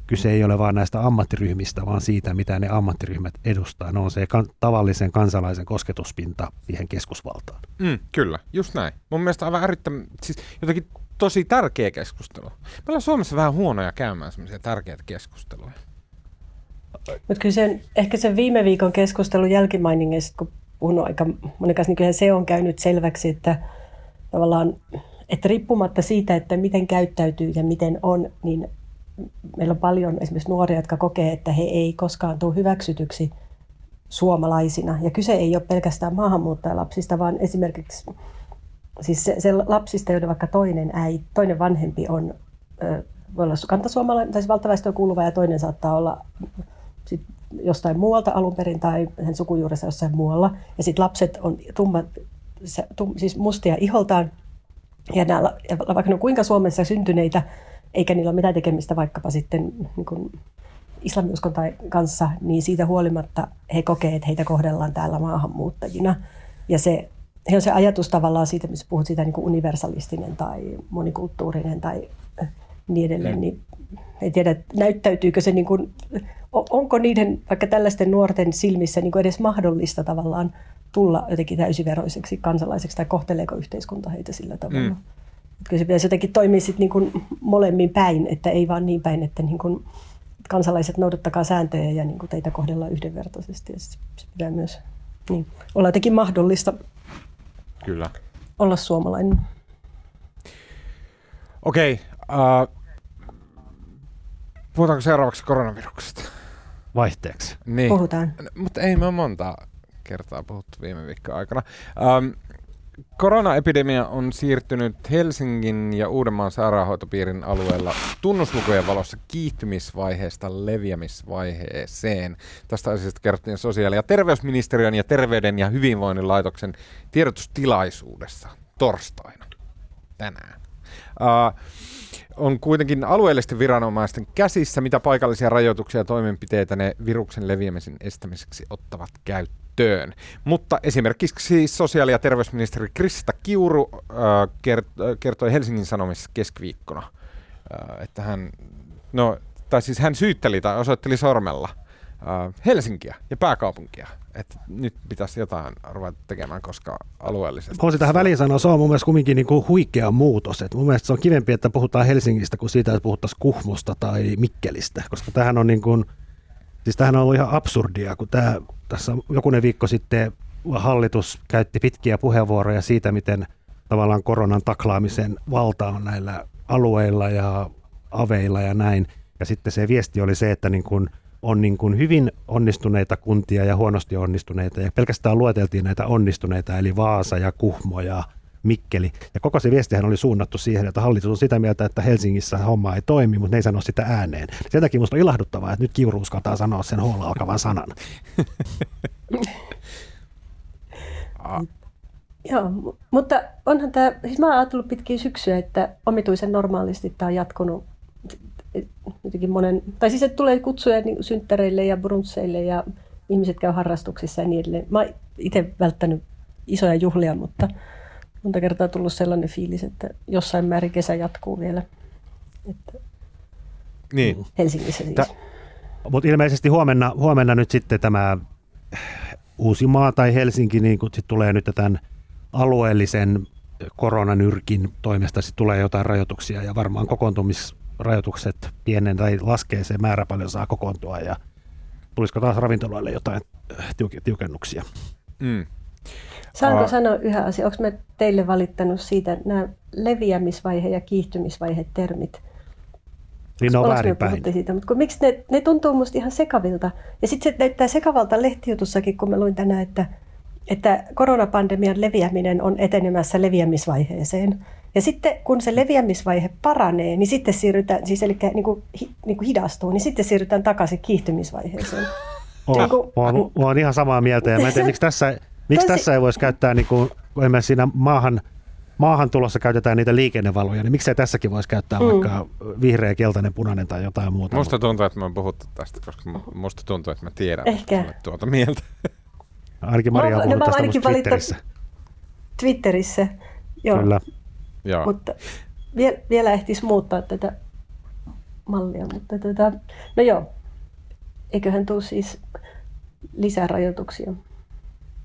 Speaker 2: kyse ei ole vain näistä ammattiryhmistä, vaan siitä, mitä ne ammattiryhmät edustaa. Ne on se kan- tavallisen kansalaisen kosketuspinta siihen keskusvaltaan.
Speaker 1: Mm, kyllä, just näin. Mun mielestä aivan älyttömän, siis jotenkin tosi tärkeä keskustelu. Me ollaan Suomessa vähän huonoja käymään semmoisia tärkeitä keskusteluja.
Speaker 3: Mutta kyllä sen, ehkä sen viime viikon keskustelun jälkimainingeista, kun puhunut aika monen kanssa, niin kyllä se on käynyt selväksi, että tavallaan, että riippumatta siitä, että miten käyttäytyy ja miten on, niin meillä on paljon esimerkiksi nuoria, jotka kokee, että he ei koskaan tule hyväksytyksi suomalaisina. Ja kyse ei ole pelkästään maahanmuuttajalapsista, vaan esimerkiksi siis se, se lapsista, joiden vaikka toinen äiti, toinen vanhempi on, voi olla kantasuomalainen, tai siis valtaväestöön kuuluva, ja toinen saattaa olla sit jostain muualta alun perin tai sen sukujuuressa jossain muualla. Ja sitten lapset on tummat, tum, siis mustia iholtaan, ja, nämä, vaikka ne on kuinka Suomessa syntyneitä, eikä niillä ole mitään tekemistä vaikkapa sitten niin kuin islamiuskon kanssa, niin siitä huolimatta he kokee, että heitä kohdellaan täällä maahanmuuttajina. Ja se, he on se ajatus tavallaan siitä, missä puhut siitä niin kuin universalistinen tai monikulttuurinen tai niin edelleen, niin ei tiedä, näyttäytyykö se, niin kuin, onko niiden vaikka tällaisten nuorten silmissä niin kuin edes mahdollista tavallaan tulla jotenkin täysiveroiseksi kansalaiseksi tai kohteleeko yhteiskunta heitä sillä tavalla. Mm. Kyllä se pitäisi jotenkin toimia sit niin kuin molemmin päin, että ei vaan niin päin, että niin kuin kansalaiset noudattakaa sääntöjä ja niin kuin teitä kohdellaan yhdenvertaisesti. Ja se pitää myös niin, olla jotenkin mahdollista
Speaker 1: Kyllä.
Speaker 3: olla suomalainen.
Speaker 1: Okei. Okay, uh, puhutaanko seuraavaksi koronaviruksesta?
Speaker 2: Vaihteeksi.
Speaker 3: Niin. Puhutaan.
Speaker 1: Mutta ei me monta kertaa puhuttu viime viikon aikana. Um, Koronaepidemia on siirtynyt Helsingin ja Uudenmaan sairaanhoitopiirin alueella tunnuslukujen valossa kiihtymisvaiheesta leviämisvaiheeseen. Tästä asiasta kerrottiin sosiaali- ja terveysministeriön ja Terveyden ja hyvinvoinnin laitoksen tiedotustilaisuudessa torstaina tänään. Uh, on kuitenkin alueellisten viranomaisten käsissä, mitä paikallisia rajoituksia ja toimenpiteitä ne viruksen leviämisen estämiseksi ottavat käyttöön. Mutta esimerkiksi sosiaali- ja terveysministeri Krista Kiuru äh, kert- kertoi Helsingin Sanomissa keskiviikkona, äh, että hän, no, tai siis hän syytteli tai osoitteli sormella äh, Helsinkiä ja pääkaupunkia, että nyt pitäisi jotain ruveta tekemään, koska alueellisesti...
Speaker 2: Voisin tähän väliin sanoa, se on mun mielestä kumminkin niin kuin huikea muutos. Et mun mielestä se on kivempi, että puhutaan Helsingistä kuin siitä, että puhuttaisiin Kuhmosta tai Mikkelistä, koska tähän on niin kuin, siis tähän on ollut ihan absurdia, kun tämä tässä jokunen viikko sitten hallitus käytti pitkiä puheenvuoroja siitä, miten tavallaan koronan taklaamisen valta on näillä alueilla ja aveilla ja näin. Ja sitten se viesti oli se, että niin kuin on niin kuin hyvin onnistuneita kuntia ja huonosti onnistuneita. Ja pelkästään lueteltiin näitä onnistuneita, eli Vaasa ja Kuhmo ja Mikkeli. Ja koko se viestihän oli suunnattu siihen, että hallitus on sitä mieltä, että Helsingissä homma ei toimi, mutta ne ei sano sitä ääneen. Sen takia minusta on ilahduttavaa, että nyt Kiuru uskaltaa sanoa sen hoolla alkavan sanan.
Speaker 3: Joo, mutta onhan tämä, siis mä oon ajatellut pitkin syksyä, että omituisen normaalisti tämä on jatkunut jotenkin monen, tai siis että tulee kutsuja niin synttäreille ja brunsseille ja ihmiset käy harrastuksissa ja niin edelleen. Mä itse välttänyt isoja juhlia, mutta monta kertaa tullut sellainen fiilis, että jossain määrin kesä jatkuu vielä. Että
Speaker 1: niin.
Speaker 3: Helsingissä siis. Ta-
Speaker 2: mutta ilmeisesti huomenna, huomenna nyt sitten tämä Uusimaa tai Helsinki niin kun sit tulee nyt tämän alueellisen koronanyrkin toimesta sit tulee jotain rajoituksia ja varmaan kokoontumisrajoitukset pienen tai laskee se määrä paljon saa kokoontua ja tulisiko taas ravintoloille jotain tiukennuksia. Mm.
Speaker 3: Saanko uh, sanoa yhä asia? Onko me teille valittanut siitä nämä leviämisvaihe ja kiihtymisvaihe termit?
Speaker 2: Niin on väärinpäin.
Speaker 3: Siitä, mutta kun, miksi ne, ne tuntuu musta ihan sekavilta. Ja sitten se näyttää sekavalta lehtijutussakin, kun mä luin tänään, että, että koronapandemian leviäminen on etenemässä leviämisvaiheeseen. Ja sitten kun se leviämisvaihe paranee, niin sitten siirrytään, siis eli niin kuin, niin kuin hidastuu, niin sitten siirrytään takaisin kiihtymisvaiheeseen.
Speaker 2: Oh, niin kuin, mä, oon, mä oon ihan samaa mieltä ja mä en tiedä, miksi tässä Miksi Tosi... tässä ei voisi käyttää, niin kuin, kun siinä maahan, maahan tulossa käytetään niitä liikennevaloja, niin miksei tässäkin voisi käyttää mm. vaikka vihreä, keltainen, punainen tai jotain muuta?
Speaker 1: Musta tuntuu, että mä oon puhuttu tästä, koska musta tuntuu, että mä tiedän, Ehkä. että tuota mieltä.
Speaker 2: Ainakin Maria on no, puhunut no, tästä ainakin Twitterissä.
Speaker 3: Twitterissä, joo.
Speaker 2: Kyllä.
Speaker 3: Joo. Mutta vielä, vielä ehtisi muuttaa tätä mallia. Mutta tota, no joo, eiköhän tule siis lisää rajoituksia.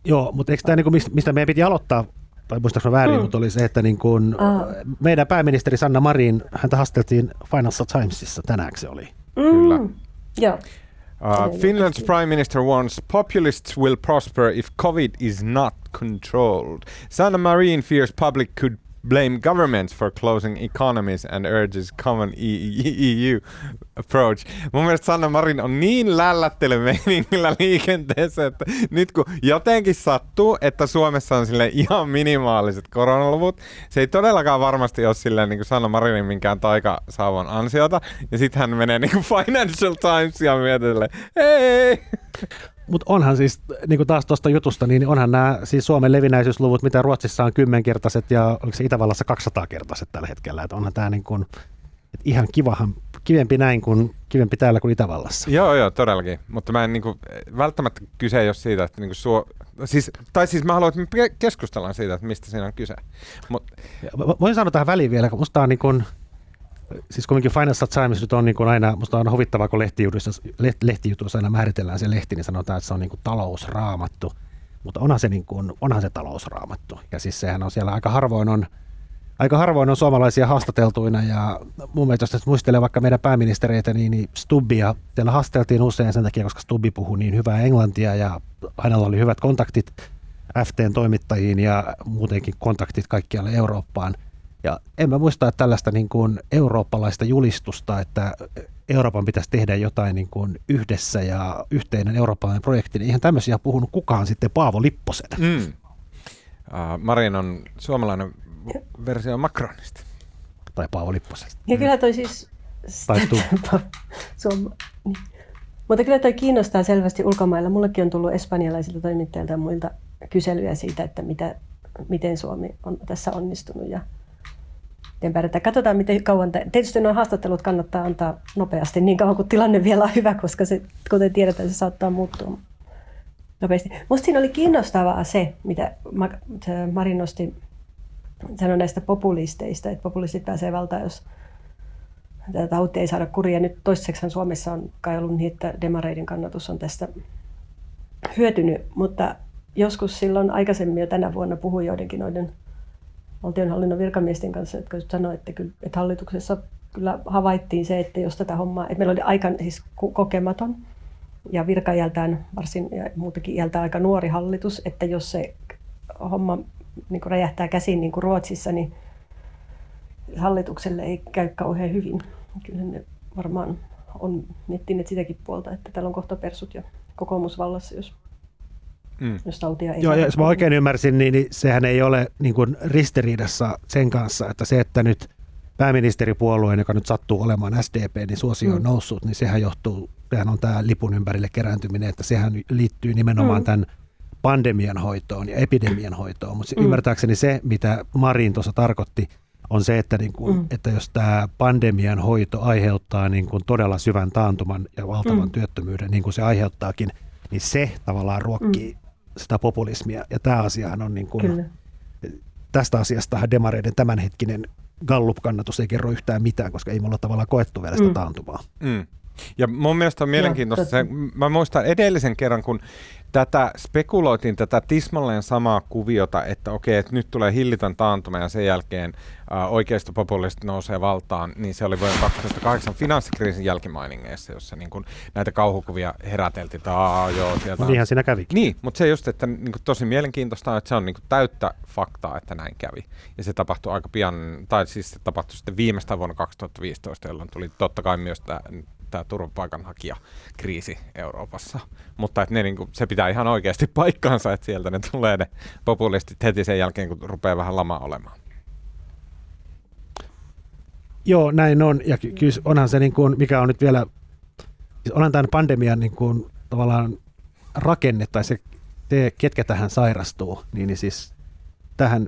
Speaker 2: Joo, mutta eikö tämä, niin kuin, mistä meidän piti aloittaa, tai muistaakseni väärin, mm. mutta oli se, että niin kuin, ah. meidän pääministeri Sanna Marin, häntä haasteltiin Financial Timesissa tänään se oli.
Speaker 3: Mm. Kyllä. Joo.
Speaker 1: Uh, Finland's prime minister warns populists will prosper if COVID is not controlled. Sanna Marin fears public could blame governments for closing economies and urges common EU approach. Mun mielestä Sanna Marin on niin lällättelymeiningillä liikenteessä, että nyt kun jotenkin sattuu, että Suomessa on sille ihan minimaaliset koronaluvut, se ei todellakaan varmasti ole silleen niin kuin Sanna Marinin minkään taikasaavon ansiota, ja sitten hän menee niin kuin Financial Timesia myöten hei!
Speaker 2: Mutta onhan siis, niin kuin taas tuosta jutusta, niin onhan nämä siis Suomen levinäisyysluvut, mitä Ruotsissa on kymmenkertaiset ja oliko se Itävallassa 200-kertaiset tällä hetkellä. Että onhan tämä niin kuin, ihan kivahan, kivempi näin kuin kivempi täällä kuin Itävallassa.
Speaker 1: Joo, joo, todellakin. Mutta mä en niin kuin, välttämättä kyse ei ole siitä, että niin kuin suo, siis, tai siis mä haluan, että me keskustellaan siitä, että mistä siinä on kyse. Mut...
Speaker 2: Voin sanoa tähän väliin vielä, kun musta on niin kuin, siis kuitenkin Financial Times nyt on niin kuin aina, musta on huvittavaa, kun lehtijutuissa, aina määritellään se lehti, niin sanotaan, että se on niin kuin talousraamattu. Mutta onhan se, niin kuin, onhan se talousraamattu. Ja siis sehän on siellä aika harvoin on, aika harvoin on suomalaisia haastateltuina ja mun mielestä, jos muistelee vaikka meidän pääministereitä, niin, niin Stubbia siellä haasteltiin usein sen takia, koska Stubbi puhui niin hyvää englantia ja hänellä oli hyvät kontaktit FTn toimittajiin ja muutenkin kontaktit kaikkialle Eurooppaan – ja en mä muista että tällaista niin kuin eurooppalaista julistusta, että Euroopan pitäisi tehdä jotain niin kuin yhdessä ja yhteinen eurooppalainen projekti, niin eihän tämmöisiä puhunut kukaan sitten Paavo Lipposen. Mm. Uh,
Speaker 1: Marin on suomalainen versio Macronista.
Speaker 2: Tai Paavo Lipposesta.
Speaker 3: Ja kyllä toi siis...
Speaker 2: Tai
Speaker 3: Suom... niin. Mutta kyllä toi kiinnostaa selvästi ulkomailla. Mullekin on tullut espanjalaisilta toimittajilta ja muilta kyselyjä siitä, että mitä, miten Suomi on tässä onnistunut. Ja pärjätään. Katsotaan, miten kauan. Tietysti nuo haastattelut kannattaa antaa nopeasti niin kauan kuin tilanne vielä on hyvä, koska se, kuten tiedetään, se saattaa muuttua nopeasti. Minusta siinä oli kiinnostavaa se, mitä Mari nosti sanoi näistä populisteista, että populistit pääsee valtaan, jos tätä tautia ei saada kuria. Nyt toiseksi Suomessa on kai ollut niin, että demareiden kannatus on tästä hyötynyt, mutta joskus silloin aikaisemmin jo tänä vuonna puhui joidenkin noiden valtionhallinnon virkamiesten kanssa, jotka sanoivat, että, kyllä, että hallituksessa kyllä havaittiin se, että jos tätä hommaa, että meillä oli aika siis kokematon ja virkajältään varsin ja muutenkin iältään aika nuori hallitus, että jos se homma niin kuin räjähtää käsiin niin kuin Ruotsissa, niin hallitukselle ei käy kauhean hyvin. Kyllä ne varmaan on miettineet sitäkin puolta, että täällä on kohta persut ja kokoomusvallassa, jos mm. jos tautia ei
Speaker 2: Joo, ja jos mä oikein ymmärsin, niin, niin sehän ei ole niin kuin ristiriidassa sen kanssa, että se, että nyt pääministeripuolueen, joka nyt sattuu olemaan SDP, niin suosio on mm. noussut, niin sehän johtuu, sehän on tämä lipun ympärille kerääntyminen, että sehän liittyy nimenomaan mm. tämän pandemian hoitoon ja epidemian hoitoon. Mutta mm. ymmärtääkseni se, mitä Marin tuossa tarkoitti, on se, että, niin kuin, mm. että jos tämä pandemian hoito aiheuttaa niin kuin todella syvän taantuman ja valtavan mm. työttömyyden, niin kuin se aiheuttaakin, niin se tavallaan ruokkii mm sitä populismia. Ja tämä asiahan on niin kuin, Kyllä. tästä asiasta demareiden tämänhetkinen Gallup-kannatus ei kerro yhtään mitään, koska ei me olla tavallaan koettu vielä sitä mm. taantumaa. Mm.
Speaker 1: Ja mun mielestä on mielenkiintoista se, mä muistan edellisen kerran, kun tätä spekuloitiin tätä tismalleen samaa kuviota, että okei, että nyt tulee hillitön taantuma ja sen jälkeen äh, oikeisto populistit nousee valtaan, niin se oli vuoden 2008 finanssikriisin jälkimainingeissa, jossa niin kun näitä kauhukuvia heräteltiin, että joo, sieltä
Speaker 2: on... Niinhän siinä kävikin.
Speaker 1: Niin, mutta se just, että niin kuin, tosi mielenkiintoista on, että se on niin kuin, täyttä faktaa, että näin kävi. Ja se tapahtui aika pian, tai siis se tapahtui sitten viimeistään vuonna 2015, jolloin tuli totta kai myös tämä tämä turvapaikanhakijakriisi Euroopassa. Mutta että ne, niin kuin, se pitää ihan oikeasti paikkaansa, että sieltä ne tulee ne populistit heti sen jälkeen, kun rupeaa vähän lama olemaan.
Speaker 2: Joo, näin on. Ja ky- kyllä onhan se, niin kuin, mikä on nyt vielä, siis onhan tämän pandemian niin kuin, tavallaan rakenne tai se, te, ketkä tähän sairastuu, niin, niin siis tähän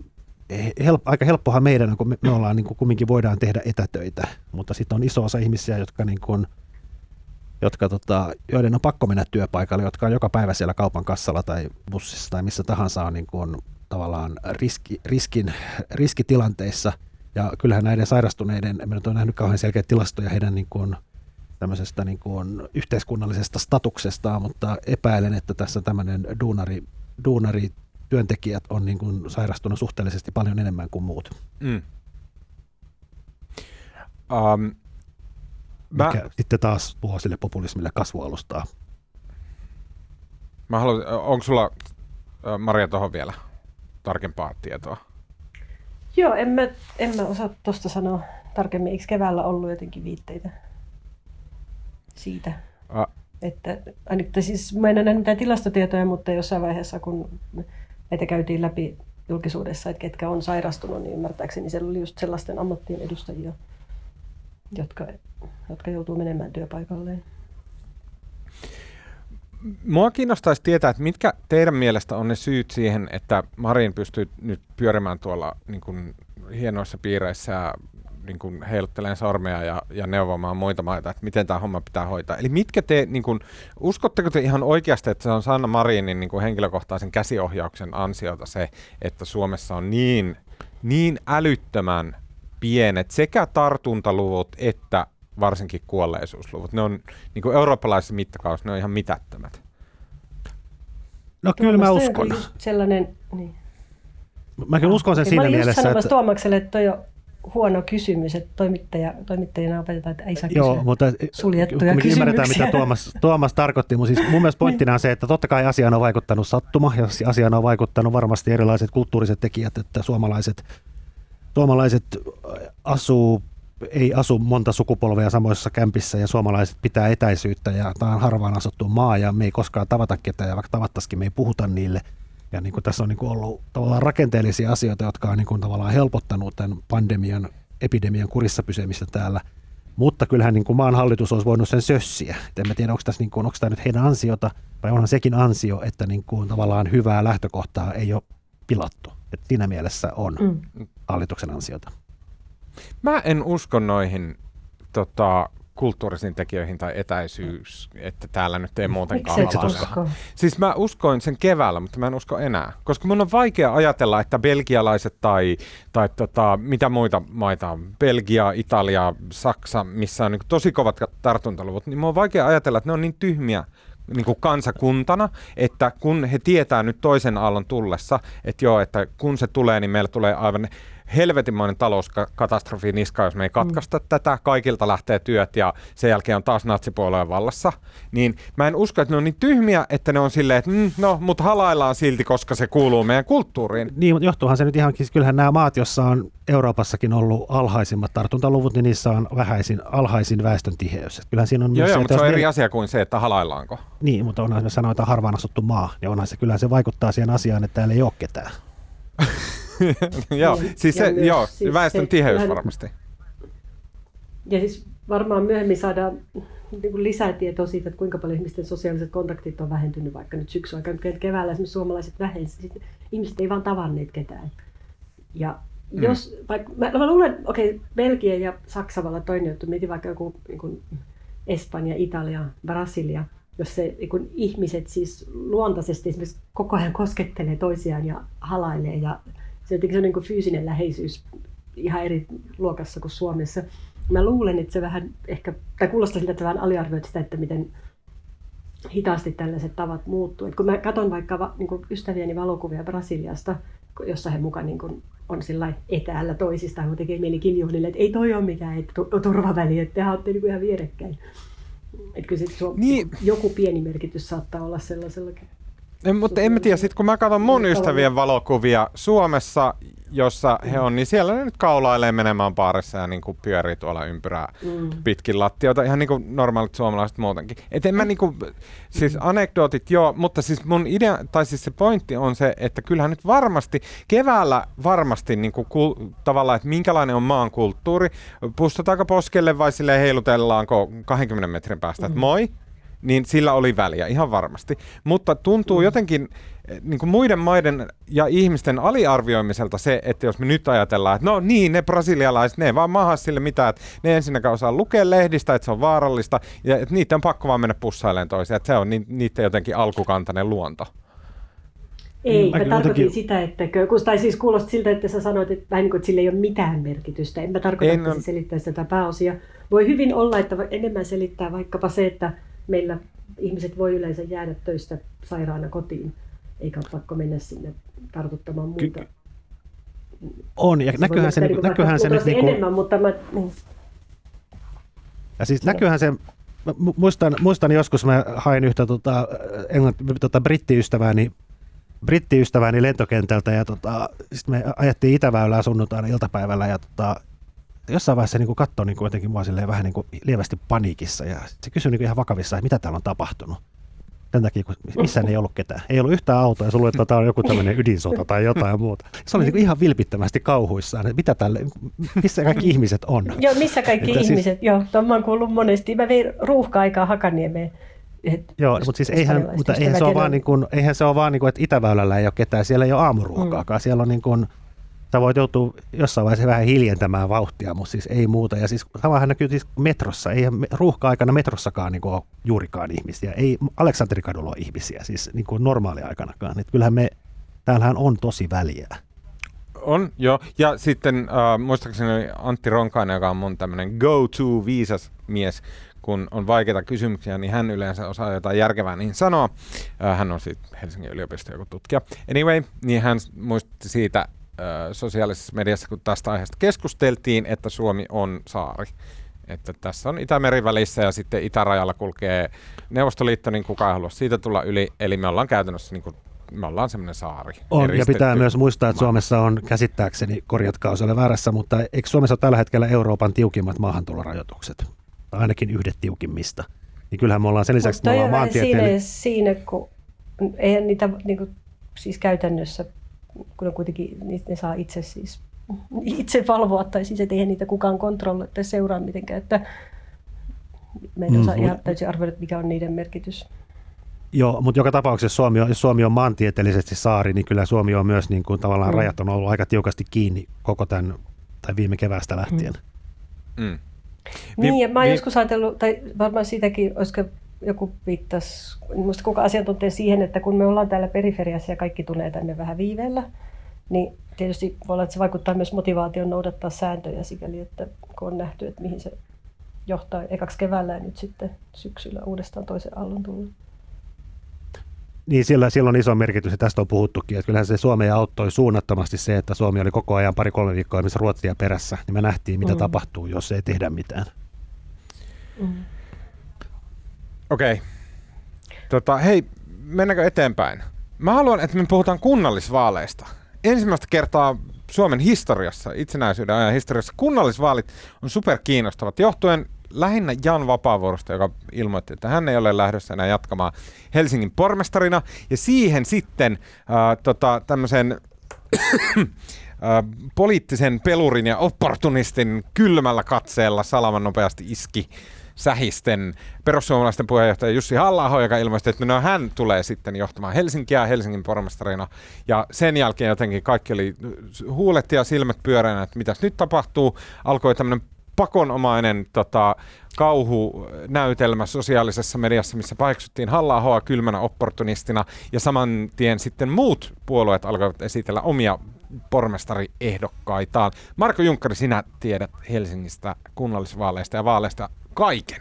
Speaker 2: help, aika helppohan meidän, kun me, me ollaan niin kuin, kumminkin voidaan tehdä etätöitä, mutta sitten on iso osa ihmisiä, jotka niin kuin, jotka, tota, joiden on pakko mennä työpaikalle, jotka on joka päivä siellä kaupan kassalla tai bussissa tai missä tahansa on niin kuin, tavallaan riski, riskin, riskitilanteissa. Ja kyllähän näiden sairastuneiden, en nyt ole nähnyt kauhean selkeitä tilastoja heidän niin kuin, tämmöisestä niin kuin yhteiskunnallisesta statuksestaan, mutta epäilen, että tässä tämmöinen duunari, duunari työntekijät on niin kuin sairastunut suhteellisesti paljon enemmän kuin muut. Mm. Um, mä... Mikä sitten taas tuo sille populismille kasvualustaa.
Speaker 1: Mä haluan, onko sulla Maria tuohon vielä tarkempaa tietoa?
Speaker 3: Joo, en mä, en mä osaa tuosta sanoa tarkemmin. Eikö keväällä ollut jotenkin viitteitä siitä? A. Että, ainakin, siis mä en ole nähnyt mitään tilastotietoja, mutta jossain vaiheessa, kun näitä käytiin läpi julkisuudessa, että ketkä on sairastunut, niin ymmärtääkseni siellä oli just sellaisten ammattien edustajia, jotka, jotka joutuu menemään työpaikalleen.
Speaker 1: Mua kiinnostaisi tietää, että mitkä teidän mielestä on ne syyt siihen, että Marin pystyy nyt pyörimään tuolla niin kuin, hienoissa piireissä ja niin kuin, heilutteleen sormea ja, ja neuvomaan muita maita, että miten tämä homma pitää hoitaa. Eli mitkä te, niin kuin, uskotteko te ihan oikeasti, että se on Sanna Marinin niin kuin henkilökohtaisen käsiohjauksen ansiota se, että Suomessa on niin, niin älyttömän pienet sekä tartuntaluvut että varsinkin kuolleisuusluvut. Ne on niin kuin eurooppalaisessa mittakaavassa, ne on ihan mitättömät.
Speaker 2: No kyllä mä uskon.
Speaker 3: Sellainen, niin.
Speaker 2: Mä kyllä uskon sen ja siinä mä mielessä,
Speaker 3: että... Tuomakselle, että toi on huono kysymys, että toimittaja, toimittajana opetetaan, että ei saa kysyä Joo, mutta suljettuja
Speaker 2: kysymyksiä. ymmärretään, mitä Tuomas, Tuomas tarkoitti, mutta siis mun mielestä pointtina on se, että totta kai asiaan on vaikuttanut sattuma, ja asiaan on vaikuttanut varmasti erilaiset kulttuuriset tekijät, että suomalaiset, suomalaiset asuu ei asu monta sukupolvea samoissa kämpissä ja suomalaiset pitää etäisyyttä ja tämä on harvaan asuttu maa ja me ei koskaan tavata ketään ja vaikka tavattaisikin me ei puhuta niille. Ja niin kuin tässä on niin kuin ollut tavallaan rakenteellisia asioita, jotka on niin kuin tavallaan helpottanut tämän pandemian, epidemian kurissa pysymistä täällä. Mutta kyllähän niin kuin maan hallitus olisi voinut sen sössiä. Et en mä tiedä, onko, tässä niin kuin, onko tämä nyt heidän ansiota vai onhan sekin ansio, että niin kuin tavallaan hyvää lähtökohtaa ei ole pilattu. Et siinä mielessä on mm. Hallituksen ansiota.
Speaker 1: Mä en usko noihin tota, kulttuurisiin tekijöihin tai etäisyys, että täällä nyt ei muutenkaan
Speaker 3: usko?
Speaker 1: Siis mä uskoin sen keväällä, mutta mä en usko enää. Koska mun on vaikea ajatella, että belgialaiset tai, tai tota, mitä muita maita on, Belgia, Italia, Saksa, missä on niin tosi kovat tartuntaluvut, niin mun on vaikea ajatella, että ne on niin tyhmiä niin kuin kansakuntana, että kun he tietää nyt toisen aallon tullessa, että joo, että kun se tulee, niin meillä tulee aivan helvetinmoinen talouskatastrofi niska, jos me ei katkaista mm. tätä, kaikilta lähtee työt ja sen jälkeen on taas natsipuolueen vallassa, niin mä en usko, että ne on niin tyhmiä, että ne on silleen, että mm, no, mutta halaillaan silti, koska se kuuluu meidän kulttuuriin.
Speaker 2: Niin, mutta johtuuhan se nyt ihan, siis kyllähän nämä maat, joissa on Euroopassakin ollut alhaisimmat tartuntaluvut, niin niissä on vähäisin, alhaisin väestön tiheys. Kyllähän siinä on
Speaker 1: joo, joo, se, mutta se on eri ne... asia kuin se, että halaillaanko.
Speaker 2: Niin, mutta onhan me että harvaan asuttu maa, niin onhan se, kyllä se vaikuttaa siihen asiaan, että täällä ei ole ketään.
Speaker 1: joo, niin, siis se, joo, siis väestön se, tiheys varmasti.
Speaker 3: Ja siis varmaan myöhemmin saadaan niin kuin lisää tietoa siitä, että kuinka paljon ihmisten sosiaaliset kontaktit on vähentynyt vaikka nyt syksy aikana. Keväällä esimerkiksi suomalaiset vähensivät, ihmiset ei vaan tavanneet ketään. Ja mm. jos, vaikka, mä, mä luulen, okei, okay, Belgia ja Saksa voi olla toinen juttu, mietin vaikka joku niin kuin Espanja, Italia, Brasilia, jos se niin kun ihmiset siis luontaisesti esimerkiksi koko ajan koskettelee toisiaan ja halailee ja se jotenkin on niin kuin fyysinen läheisyys ihan eri luokassa kuin Suomessa. Mä luulen, että se vähän ehkä, tai kuulostaa siltä, että vähän aliarvioit sitä, että miten hitaasti tällaiset tavat muuttuu. Et kun mä katson vaikka va, niin ystävieni valokuvia Brasiliasta, jossa he mukaan niin kuin on sillä etäällä toisistaan, kun tekee mieli kiljuhdille, että ei toi ole mikään et, turvaväli, että te olette niin ihan vierekkäin. Että kyllä sit niin. joku pieni merkitys saattaa olla sellaisellakin.
Speaker 1: En, mutta en mä tiedä, sit kun mä katson mun ystävien valokuvia Suomessa, jossa he on, niin siellä ne nyt kaulailee menemään paarissa ja niin kuin pyörii tuolla ympyrää mm. pitkin lattiota, ihan niin kuin normaalit suomalaiset muutenkin. Et en mä niin kuin, siis anekdootit joo, mutta siis mun idea, tai siis se pointti on se, että kyllähän nyt varmasti, keväällä varmasti niin kuin kul, tavallaan, että minkälainen on maan kulttuuri, pustataanko poskelle vai sille heilutellaanko 20 metrin päästä, että mm. moi, niin sillä oli väliä ihan varmasti. Mutta tuntuu mm. jotenkin eh, niin kuin muiden maiden ja ihmisten aliarvioimiselta se, että jos me nyt ajatellaan, että no niin, ne brasilialaiset, ne ei vaan maha sille mitään, että ne ensinnäkään osaa lukea lehdistä, että se on vaarallista, ja että niitä on pakko vaan mennä pussailemaan toisiaan, että se on ni- niiden jotenkin alkukantainen luonto.
Speaker 3: Ei, mä, mä tarkoitin jotenkin... sitä, että, kun, tai siis kuulosti siltä, että sä sanoit, että vähän niin kuin, että sillä ei ole mitään merkitystä. En mä tarkoita, en, että se selittäisi tätä pääosia, voi hyvin olla, että enemmän selittää vaikkapa se, että meillä ihmiset voi yleensä jäädä töistä sairaana kotiin, eikä ole pakko mennä sinne tartuttamaan muuta. Ky-
Speaker 2: on, ja näkyyhän se, niin, näkyyhän se nyt...
Speaker 3: Niin kuin... enemmän, mutta mä... Niin.
Speaker 2: Ja siis näkyyhän se, muistan, muistan joskus mä hain yhtä tota, englanti, tota, brittiystävääni, brittiystävääni lentokentältä ja tota, sitten me ajettiin Itäväylää sunnuntaina iltapäivällä ja tota, jossain vaiheessa niin katsoi niin jotenkin mua vähän niin kuin lievästi paniikissa ja se kysyi niin ihan vakavissa, että mitä täällä on tapahtunut. Tämän takia, kun missään ei ollut ketään. Ei ollut yhtään autoa ja sulla että tämä on joku tämmöinen ydinsota tai jotain muuta. Se oli niin ihan vilpittömästi kauhuissaan, että mitä tälle, missä kaikki ihmiset on.
Speaker 3: Joo, missä kaikki että siis- ihmiset, siis... joo. Tuon mä oon kuullut monesti. Mä vein ruuhka-aikaa Hakaniemeen.
Speaker 2: Et, Joo, mutta siis eihän, mutta eihän se, ole vaan niin kuin, eihän se ole vaan niin kuin, että Itäväylällä ei ole ketään, siellä ei ole aamuruokaakaan, mm. siellä on niin kuin, sä voit joutua jossain vaiheessa vähän hiljentämään vauhtia, mutta siis ei muuta. Ja siis samahan näkyy siis metrossa. Ei ruuhka-aikana metrossakaan niin ole juurikaan ihmisiä. Ei Aleksanterikadulla ole ihmisiä, siis niin kuin normaaliaikanakaan. Et kyllähän me, täällähän on tosi väliä.
Speaker 1: On, joo. Ja sitten äh, muistaakseni Antti Ronkainen, joka on mun tämmöinen go-to viisas mies, kun on vaikeita kysymyksiä, niin hän yleensä osaa jotain järkevää niin sanoa. Äh, hän on sitten Helsingin yliopiston joku tutkija. Anyway, niin hän muistutti siitä, sosiaalisessa mediassa, kun tästä aiheesta keskusteltiin, että Suomi on saari. Että tässä on Itämeri välissä ja sitten itärajalla kulkee Neuvostoliitto, niin kukaan ei halua siitä tulla yli. Eli me ollaan käytännössä niin kuin, me ollaan semmoinen saari.
Speaker 2: On, ja pitää myös muistaa, että Suomessa on käsittääkseni, korjatkaa jos olen väärässä, mutta eikö Suomessa ole tällä hetkellä Euroopan tiukimmat maahantulorajoitukset? Ainakin yhdet tiukimmista. Niin kyllähän me ollaan sen lisäksi, että me ollaan maantieteellinen...
Speaker 3: Siinä, siinä, kun eihän niitä niin kuin, siis käytännössä kun kuitenkin ne saa itse siis itse valvoa, tai siis et eihän niitä kukaan kontrolloi tai seuraa mitenkään, että meidän osaa mm, ihan täysin arvioida, mikä on niiden merkitys.
Speaker 2: Joo, mutta joka tapauksessa Suomi on, jos Suomi on maantieteellisesti saari, niin kyllä Suomi on myös niin kuin tavallaan mm. rajat on ollut aika tiukasti kiinni koko tämän, tai viime keväästä lähtien. Mm. Mm.
Speaker 3: Niin, ja mä oon vi- joskus ajatellut, tai varmaan siitäkin, olisiko joku viittasi, muista kuka asiantuntija siihen, että kun me ollaan täällä periferiassa ja kaikki tulee tänne vähän viiveellä, niin tietysti voi olla, että se vaikuttaa myös motivaation noudattaa sääntöjä sikäli, että kun on nähty, että mihin se johtaa ekaksi keväällä ja nyt sitten syksyllä uudestaan toisen aallon tullut.
Speaker 2: Niin, sillä, sillä on iso merkitys, ja tästä on puhuttukin, että kyllähän se Suomea auttoi suunnattomasti se, että Suomi oli koko ajan pari-kolme viikkoa missä Ruotsia perässä, niin me nähtiin, mitä mm. tapahtuu, jos ei tehdä mitään. Mm.
Speaker 1: Okei. Okay. Tota, hei, mennäänkö eteenpäin? Mä haluan, että me puhutaan kunnallisvaaleista. Ensimmäistä kertaa Suomen historiassa, itsenäisyyden ajan historiassa, kunnallisvaalit on super kiinnostavat johtuen lähinnä Jan Vapaavuorosta, joka ilmoitti, että hän ei ole lähdössä enää jatkamaan Helsingin pormestarina. Ja siihen sitten äh, tota, tämmöisen äh, poliittisen pelurin ja opportunistin kylmällä katseella salaman nopeasti iski sähisten perussuomalaisten puheenjohtaja Jussi halla joka ilmoitti, että no hän tulee sitten johtamaan Helsinkiä Helsingin pormestarina. Ja sen jälkeen jotenkin kaikki oli huulet ja silmät pyöreänä, että mitäs nyt tapahtuu. Alkoi tämmöinen pakonomainen tota, kauhunäytelmä sosiaalisessa mediassa, missä paheksuttiin halla kylmänä opportunistina, ja saman tien sitten muut puolueet alkoivat esitellä omia pormestariehdokkaita. Marko Junkkari, sinä tiedät Helsingistä kunnallisvaaleista ja vaaleista kaiken.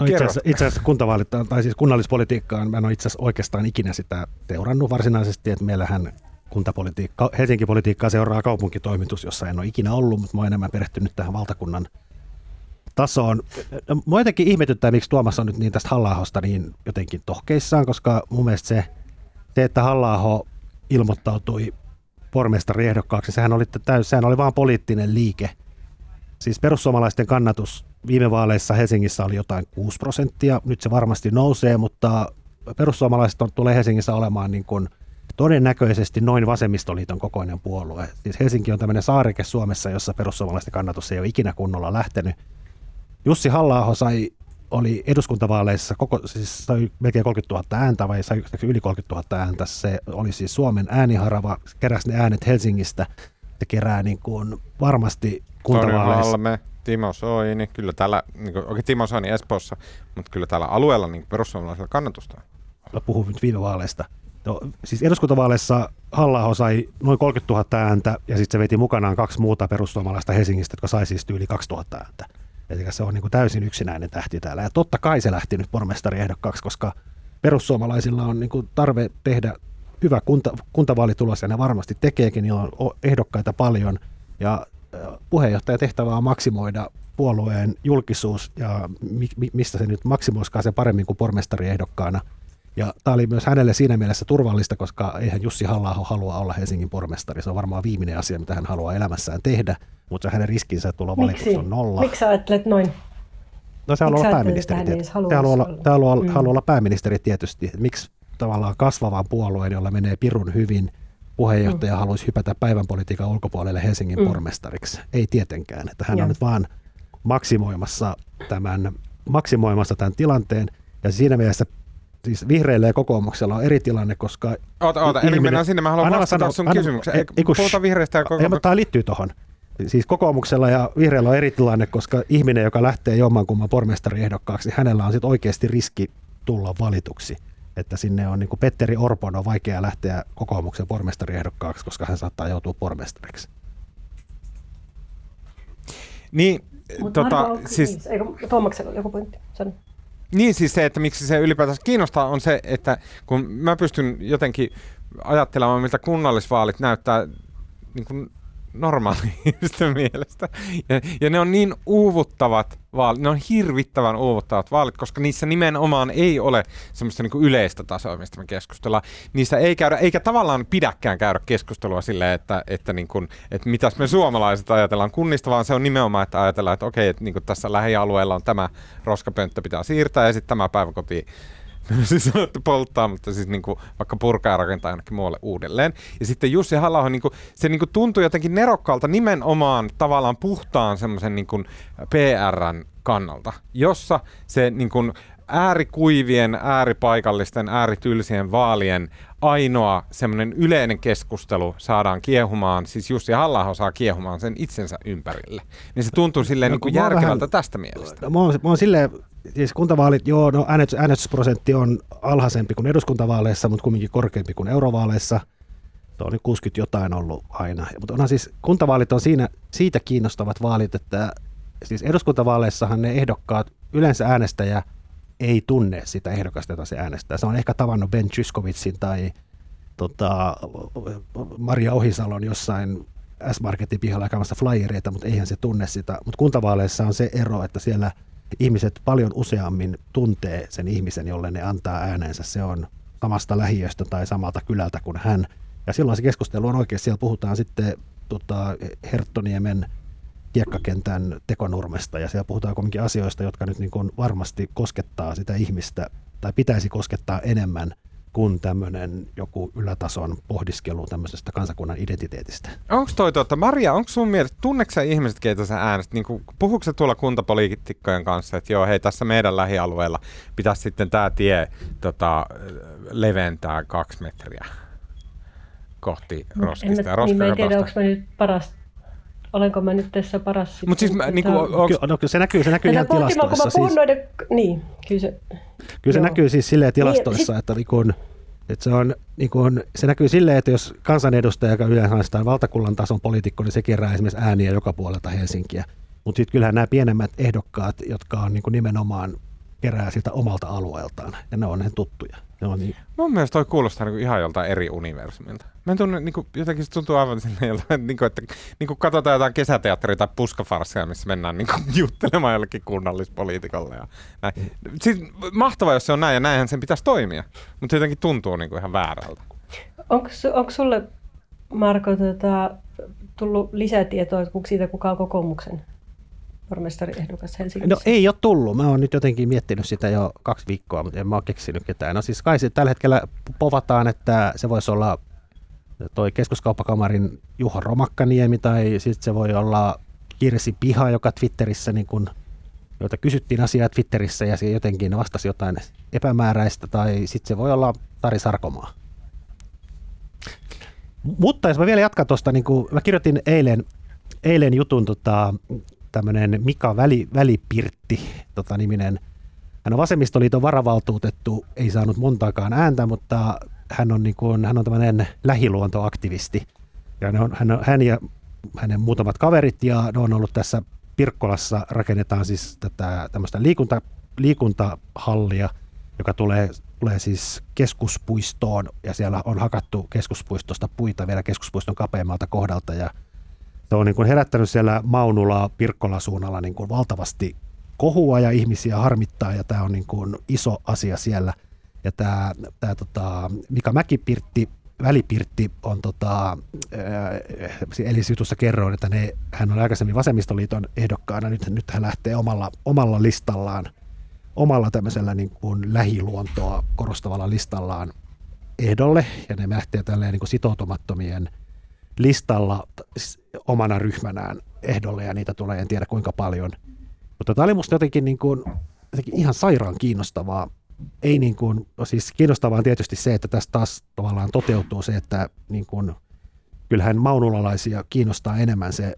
Speaker 2: no itse, asiassa, itse asiassa kuntavaalit, tai siis kunnallispolitiikkaan, mä en ole itse asiassa oikeastaan ikinä sitä seurannut varsinaisesti, että meillähän kuntapolitiikka, Helsinki-politiikkaa seuraa kaupunkitoimitus, jossa en ole ikinä ollut, mutta mä oon enemmän perehtynyt tähän valtakunnan tasoon. Mua jotenkin ihmetyttää, miksi Tuomas on nyt niin tästä halla niin jotenkin tohkeissaan, koska mun mielestä se, se että halla ilmoittautui pormestariehdokkaaksi, sehän oli, sehän oli vaan poliittinen liike. Siis perussuomalaisten kannatus viime vaaleissa Helsingissä oli jotain 6 prosenttia, nyt se varmasti nousee, mutta perussuomalaiset on, tulee Helsingissä olemaan niin kuin todennäköisesti noin vasemmistoliiton kokoinen puolue. Siis Helsinki on tämmöinen saareke Suomessa, jossa perussuomalaisten kannatus ei ole ikinä kunnolla lähtenyt. Jussi halla sai oli eduskuntavaaleissa koko, siis sai melkein 30 000 ääntä vai sai yli 30 000 ääntä. Se oli siis Suomen ääniharava, keräsi ne äänet Helsingistä. Se kerää niin kuin varmasti kuntavaaleissa. Halme,
Speaker 1: Timo Soini, kyllä täällä, niin kuin, okei Timo Soini Espoossa, mutta kyllä täällä alueella niin perussuomalaisilla kannatusta
Speaker 2: on. Puhun nyt viime vaaleista. No, siis eduskuntavaaleissa halla sai noin 30 000 ääntä ja sitten se veti mukanaan kaksi muuta perussuomalaista Helsingistä, jotka sai siis yli 2000 ääntä. Eli se on niin kuin täysin yksinäinen tähti täällä. Ja totta kai se lähti nyt pormestariehdokkaaksi, koska perussuomalaisilla on niin kuin tarve tehdä hyvä kunta, kuntavaalitulos, ja ne varmasti tekeekin, niin on ehdokkaita paljon. Ja puheenjohtajan tehtävä on maksimoida puolueen julkisuus, ja mi, mi, mistä se nyt maksimoiskaan se paremmin kuin pormestariehdokkaana – ja tämä oli myös hänelle siinä mielessä turvallista, koska eihän Jussi halla halua olla Helsingin pormestari. Se on varmaan viimeinen asia, mitä hän haluaa elämässään tehdä, mutta hänen riskinsä tulla valituksi on nolla.
Speaker 3: Miksi ajattelet noin?
Speaker 2: No se haluaa olla pääministeri. Haluaa haluaa, olla, haluaa, mm. haluaa olla pääministeri tietysti. Miksi tavallaan kasvavan puolueen, jolla menee pirun hyvin, puheenjohtaja mm. haluaisi hypätä päivänpolitiikan ulkopuolelle Helsingin mm. pormestariksi? Ei tietenkään. Että hän ja. on nyt vaan maksimoimassa tämän, maksimoimassa tämän tilanteen. Ja siinä mielessä siis vihreillä ja kokoomuksella on eri tilanne, koska...
Speaker 1: Oota, oota, ihminen... mennään sinne, mä haluan vastata sano, sun kysymykseen. Ei, Puhuta vihreistä ja kokoomuksesta.
Speaker 2: Tämä liittyy tuohon. Siis kokoomuksella ja vihreillä on eri tilanne, koska ihminen, joka lähtee jommankumman pormestariehdokkaaksi, hänellä on sitten oikeasti riski tulla valituksi. Että sinne on niin kuin Petteri Orpon on vaikea lähteä kokoomuksen pormestariehdokkaaksi, koska hän saattaa joutua pormestariksi.
Speaker 1: Niin,
Speaker 3: Mutta tota, siis... Niin, eikö Tuomaksella joku pointti? Sano.
Speaker 1: Niin siis se, että miksi se ylipäätänsä kiinnostaa on se, että kun mä pystyn jotenkin ajattelemaan, miltä kunnallisvaalit näyttää niin kuin normaaliista mielestä. Ja, ja ne on niin uuvuttavat vaalit, ne on hirvittävän uuvuttavat vaalit, koska niissä nimenomaan ei ole semmoista niin yleistä tasoa, mistä me keskustellaan. Niissä ei käydä, eikä tavallaan pidäkään käydä keskustelua silleen, että, että, niin kuin, että mitäs me suomalaiset ajatellaan kunnista, vaan se on nimenomaan, että ajatellaan, että okei, että niin kuin tässä lähialueella on tämä roskapönttö pitää siirtää ja sitten tämä päiväkoti siis polttaa, mutta siis niin kuin vaikka purkaa ja rakentaa jonnekin muualle uudelleen. Ja sitten Jussi halla niin se niin kuin tuntui jotenkin nerokkaalta nimenomaan tavallaan puhtaan semmoisen niin PRn kannalta, jossa se niin kuin äärikuivien, ääripaikallisten, ääritylsien vaalien ainoa semmoinen yleinen keskustelu saadaan kiehumaan, siis Jussi halla saa kiehumaan sen itsensä ympärille. Niin se tuntuu silleen no, niin kuin järkevältä vähän, tästä mielestä.
Speaker 2: Mä oon, mä oon silleen siis kuntavaalit, joo, no äänestysprosentti on alhaisempi kuin eduskuntavaaleissa, mutta kumminkin korkeampi kuin eurovaaleissa. Tuo on nyt 60 jotain ollut aina. Mutta onhan siis, kuntavaalit on siinä, siitä kiinnostavat vaalit, että siis eduskuntavaaleissahan ne ehdokkaat, yleensä äänestäjä ei tunne sitä ehdokasta, jota se äänestää. Se on ehkä tavannut Ben Chyskovitsin tai tota, Maria Ohisalon jossain S-Marketin pihalla jakamassa flyereita, mutta eihän se tunne sitä. Mutta kuntavaaleissa on se ero, että siellä – ihmiset paljon useammin tuntee sen ihmisen, jolle ne antaa äänensä. Se on samasta lähiöstä tai samalta kylältä kuin hän. Ja silloin se keskustelu on oikein, siellä puhutaan sitten tota, Herttoniemen kiekkakentän tekonurmesta ja siellä puhutaan kuitenkin asioista, jotka nyt niin kuin varmasti koskettaa sitä ihmistä tai pitäisi koskettaa enemmän – kuin tämmöinen joku ylätason pohdiskelu tämmöisestä kansakunnan identiteetistä.
Speaker 1: Onko toi tuota, Maria, onko sun mielestä, tunneeko ihmiset, keitä sä äänestät, niin puhuuko se tuolla kuntapoliitikkojen kanssa, että joo, hei, tässä meidän lähialueella pitäisi sitten tämä tie tota, leventää kaksi metriä kohti roskista.
Speaker 3: En, ja niin mä en tiedä, onko mä nyt paras olenko mä nyt tässä paras...
Speaker 1: Mutta siis mä, niinku, onks...
Speaker 2: no, se näkyy, se näkyy ihan tilastoissa. Mä
Speaker 3: siis... noiden... Niin, kyllä se...
Speaker 2: Kyllä se näkyy siis silleen tilastoissa, niin, että, niin kun, että se, on, niin kun, se näkyy silleen, että jos kansanedustaja, joka yleensä on valtakunnan tason poliitikko, niin se kerää esimerkiksi ääniä joka puolelta Helsinkiä. Mutta sitten kyllähän nämä pienemmät ehdokkaat, jotka on niin nimenomaan kerää siltä omalta alueeltaan, ja ne on ne tuttuja. Ne on niin...
Speaker 1: Mun mielestä toi kuulostaa niin ihan joltain eri universumilta. Mä en tunne, niin kuin, jotenkin se tuntuu aivan sinne, niin kuin, että niin kuin katsotaan jotain kesäteatteria tai puskafarssia, missä mennään niin kuin, juttelemaan jollekin kunnallispoliitikolle. Ja näin. Siis, mahtavaa, jos se on näin, ja näinhän sen pitäisi toimia. Mutta jotenkin tuntuu niin kuin, ihan väärältä.
Speaker 3: Onko, onko sulle, Marko, tota, tullut lisätietoa siitä, kuka on kokoomuksen pormestariehdokas Helsingissä?
Speaker 2: No ei ole tullut. Mä oon nyt jotenkin miettinyt sitä jo kaksi viikkoa, mutta en mä ole keksinyt ketään. No siis kai tällä hetkellä povataan, että se voisi olla toi keskuskauppakamarin Juha Romakkaniemi tai sitten se voi olla Kirsi Piha, joka Twitterissä niin kun, joita kysyttiin asiaa Twitterissä ja se jotenkin vastasi jotain epämääräistä tai sitten se voi olla Tari Sarkomaa. Mutta jos mä vielä jatkan tuosta, niin kuin mä kirjoitin eilen, eilen jutun tota, tämmöinen Mika Väli, Välipirtti tota, niminen. Hän on vasemmistoliiton varavaltuutettu, ei saanut montaakaan ääntä, mutta hän on, niin kuin, hän on tämmöinen lähiluontoaktivisti. Ja ne on, hän, on, hän ja hänen muutamat kaverit ja ne on ollut tässä Pirkkolassa rakennetaan siis tätä tämmöistä liikunta, liikuntahallia, joka tulee, tulee siis keskuspuistoon ja siellä on hakattu keskuspuistosta puita vielä keskuspuiston kapeammalta kohdalta ja se on niin kuin herättänyt siellä Maunula Pirkkola suunnalla niin kuin valtavasti kohua ja ihmisiä harmittaa ja tämä on niin kuin iso asia siellä. Ja tämä, tämä tota, Mika Mäkipirtti, välipirtti on tota, eli jutussa kerroin, että ne, hän on aikaisemmin vasemmistoliiton ehdokkaana, nyt, nyt hän lähtee omalla, omalla listallaan, omalla tämmöisellä niin kuin lähiluontoa korostavalla listallaan ehdolle, ja ne lähtee tälleen niin kuin sitoutumattomien listalla omana ryhmänään ehdolle, ja niitä tulee en tiedä kuinka paljon – mutta tämä oli musta jotenkin, niin kuin, jotenkin ihan sairaan kiinnostavaa. Ei niin kuin, siis kiinnostavaa on tietysti se, että tässä taas tavallaan toteutuu se, että niin kuin, kyllähän maunulalaisia kiinnostaa enemmän se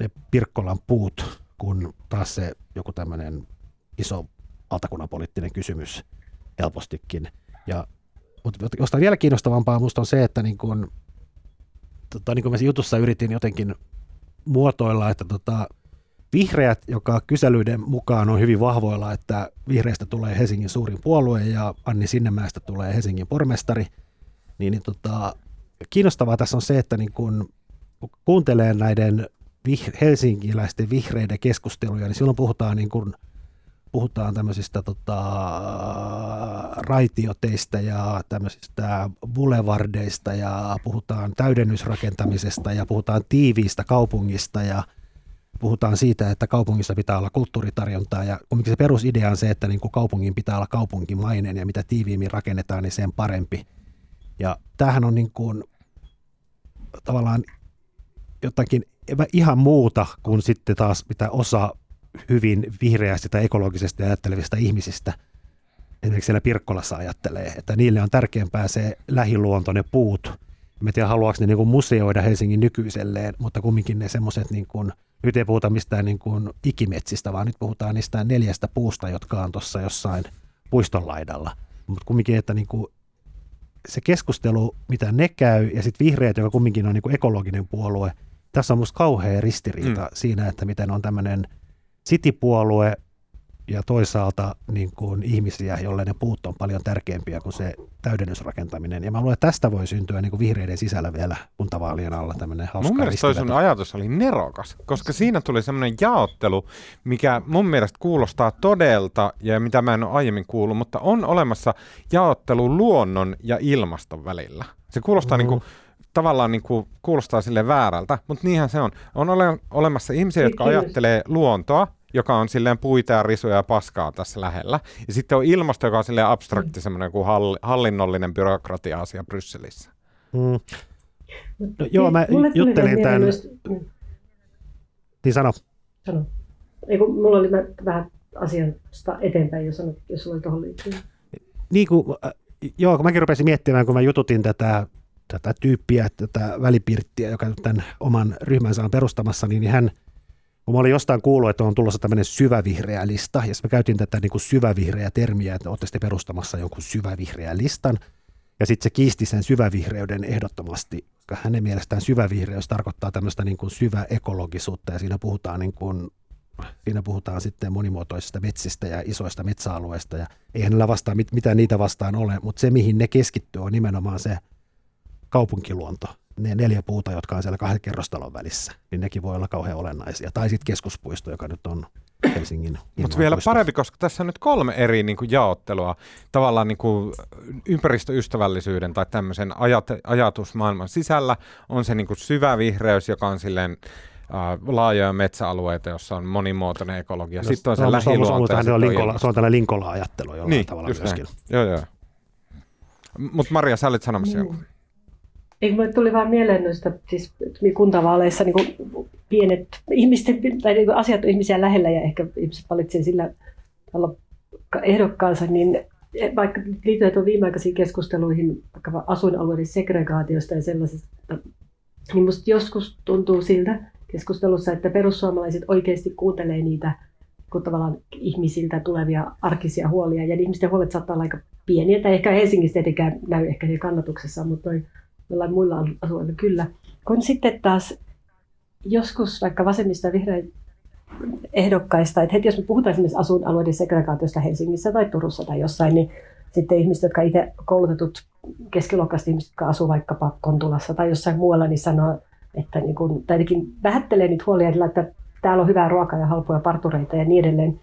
Speaker 2: ne Pirkkolan puut kuin taas se joku tämmöinen iso valtakunnan poliittinen kysymys helpostikin. Ja, mutta jostain vielä kiinnostavampaa minusta on se, että niin kuin, tota, niin kuin mä jutussa yritin jotenkin muotoilla, että tota, Vihreät, joka kyselyiden mukaan on hyvin vahvoilla, että vihreistä tulee Helsingin suurin puolue ja Anni Sinnemäestä tulee Helsingin pormestari, niin, niin tota, kiinnostavaa tässä on se, että niin kun kuuntelee näiden vih- helsinkiläisten vihreiden keskusteluja, niin silloin puhutaan niin kun, puhutaan tämmöisistä tota, raitioteista ja tämmöisistä boulevardeista ja puhutaan täydennysrakentamisesta ja puhutaan tiiviistä kaupungista ja puhutaan siitä, että kaupungissa pitää olla kulttuuritarjontaa ja kumminkin se perusidea on se, että niin kuin kaupungin pitää olla kaupunkimainen ja mitä tiiviimmin rakennetaan, niin sen parempi. Ja tämähän on niin kuin, tavallaan jotakin ihan muuta kuin sitten taas mitä osa hyvin vihreästi tai ekologisesti ajattelevista ihmisistä esimerkiksi siellä Pirkkolassa ajattelee, että niille on tärkeämpää se lähiluonto, ne puut. Mä tiedä, haluaako ne niin kuin museoida Helsingin nykyiselleen, mutta kumminkin ne semmoiset niin kuin nyt ei puhuta mistään niin kuin ikimetsistä, vaan nyt puhutaan niistä neljästä puusta, jotka on tuossa jossain puiston laidalla. Mutta kumminkin, että niin kuin se keskustelu, mitä ne käy, ja sitten vihreät, joka kumminkin on niin kuin ekologinen puolue, tässä on musta kauhea ristiriita mm. siinä, että miten on tämmöinen citypuolue, ja toisaalta niin kuin ihmisiä, joille ne puut on paljon tärkeämpiä kuin se täydennysrakentaminen. Ja mä luulen, että tästä voi syntyä niin kuin vihreiden sisällä vielä kuntavaalien alla tämmöinen hauska
Speaker 1: Mun mielestä toi sun ajatus oli nerokas, koska siinä tuli semmoinen jaottelu, mikä mun mielestä kuulostaa todelta ja mitä mä en ole aiemmin kuullut, mutta on olemassa jaottelu luonnon ja ilmaston välillä. Se kuulostaa mm-hmm. niin kuin tavallaan niin kuin, kuulostaa sille väärältä, mutta niinhän se on. On ole, olemassa ihmisiä, jotka ajattelee luontoa joka on silleen puita ja risuja ja paskaa tässä lähellä. Ja sitten on ilmasto, joka on silleen abstrakti, mm. semmoinen kuin hall, hallinnollinen byrokratia-asia Brysselissä. Mm.
Speaker 2: No, joo, mä Mulle juttelin tämän... Myös... Niin sano.
Speaker 3: Sano. Ei, kun mulla oli vähän asiasta eteenpäin, jos, sanot, jos sulla tuohon liittyy.
Speaker 2: Niin kuin, äh, joo, kun mäkin rupesin miettimään, kun mä jututin tätä, tätä tyyppiä, tätä välipirttiä, joka tämän oman ryhmänsä on perustamassa, niin hän – kun mä olin jostain kuullut, että on tulossa tämmöinen syvävihreä lista, ja mä käytin tätä niin kuin syvävihreä termiä, että olette perustamassa jonkun syvävihreä listan, ja sitten se kiisti sen syvävihreyden ehdottomasti, koska hänen mielestään syvävihreys tarkoittaa tämmöistä niin kuin syväekologisuutta, ja siinä puhutaan niin kuin Siinä puhutaan sitten monimuotoisista metsistä ja isoista metsäalueista, ja ei hänellä vastaan mit, mitään niitä vastaan ole, mutta se, mihin ne keskittyy, on nimenomaan se kaupunkiluonto ne neljä puuta, jotka on siellä kahden kerrostalon välissä, niin nekin voi olla kauhean olennaisia. Tai sitten keskuspuisto, joka nyt on Helsingin
Speaker 1: Mutta vielä parempi, koska tässä on nyt kolme eri niin kuin, jaottelua tavallaan niin kuin, ympäristöystävällisyyden tai tämmöisen ajat- ajatusmaailman sisällä. On se niin kuin, syvä vihreys, joka on silleen Uh, laajoja metsäalueita, jossa on monimuotoinen ekologia. No, Sitten on se no, lähiluonto.
Speaker 2: Se on, on, linkola, se on tällainen linkola-ajattelu jollain niin, tavalla myöskin.
Speaker 1: Näin. Joo, joo. Mutta Maria, sä olit sanomassa mm. Joku.
Speaker 3: Ei, mulle tuli vaan mieleen noista siis kuntavaaleissa niin kuin pienet ihmisten, tai niin kuin asiat on ihmisiä lähellä ja ehkä ihmiset valitsee sillä ehdokkaansa, niin vaikka liittyen tuon viimeaikaisiin keskusteluihin vaikka asuinalueiden segregaatiosta ja sellaisesta, niin musta joskus tuntuu siltä keskustelussa, että perussuomalaiset oikeasti kuuntelee niitä kun tavallaan ihmisiltä tulevia arkisia huolia, ja ihmisten huolet saattaa olla aika pieniä, tai ehkä Helsingissä tietenkään näy ehkä kannatuksessa, mutta noin jollain muilla alueilla kyllä. Kun sitten taas joskus vaikka vasemmista vihreä ehdokkaista, että heti jos me puhutaan esimerkiksi asuinalueiden segregaatiosta Helsingissä tai Turussa tai jossain, niin sitten ihmiset, jotka itse koulutetut keskiluokkaiset ihmiset, jotka asuu vaikkapa Kontulassa tai jossain muualla, niin sanoo, että niin kun, tai vähättelee niitä huolia, että täällä on hyvää ruokaa ja halpoja partureita ja niin edelleen.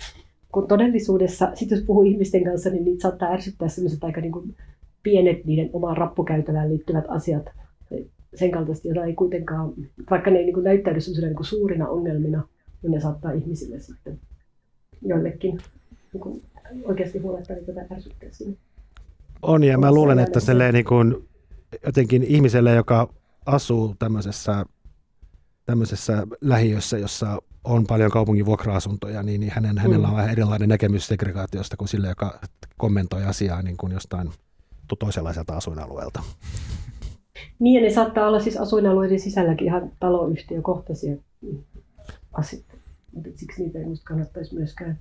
Speaker 3: Kun todellisuudessa, sit jos puhuu ihmisten kanssa, niin niitä saattaa ärsyttää sellaiset aika niin kuin pienet niiden omaan rappukäytävään liittyvät asiat, sen kaltaisesti, joita ei kuitenkaan, vaikka ne ei niin näyttäydy niin kuin suurina ongelmina, niin ne saattaa ihmisille sitten joillekin niin kuin oikeasti huolettaa, että tätä ärsyttää sinne.
Speaker 2: On, ja mä luulen, että niin kuin, jotenkin ihmiselle, joka asuu tämmöisessä, tämmöisessä lähiössä, jossa on paljon kaupungin vuokra-asuntoja, niin, niin hänen, mm. hänellä on vähän erilainen näkemys segregaatiosta kuin sille, joka kommentoi asiaa niin kuin jostain toisenlaiselta asuinalueelta.
Speaker 3: Niin, ja ne saattaa olla siis asuinalueiden sisälläkin ihan taloyhtiökohtaisia asioita, siksi niitä ei minusta kannattaisi myöskään.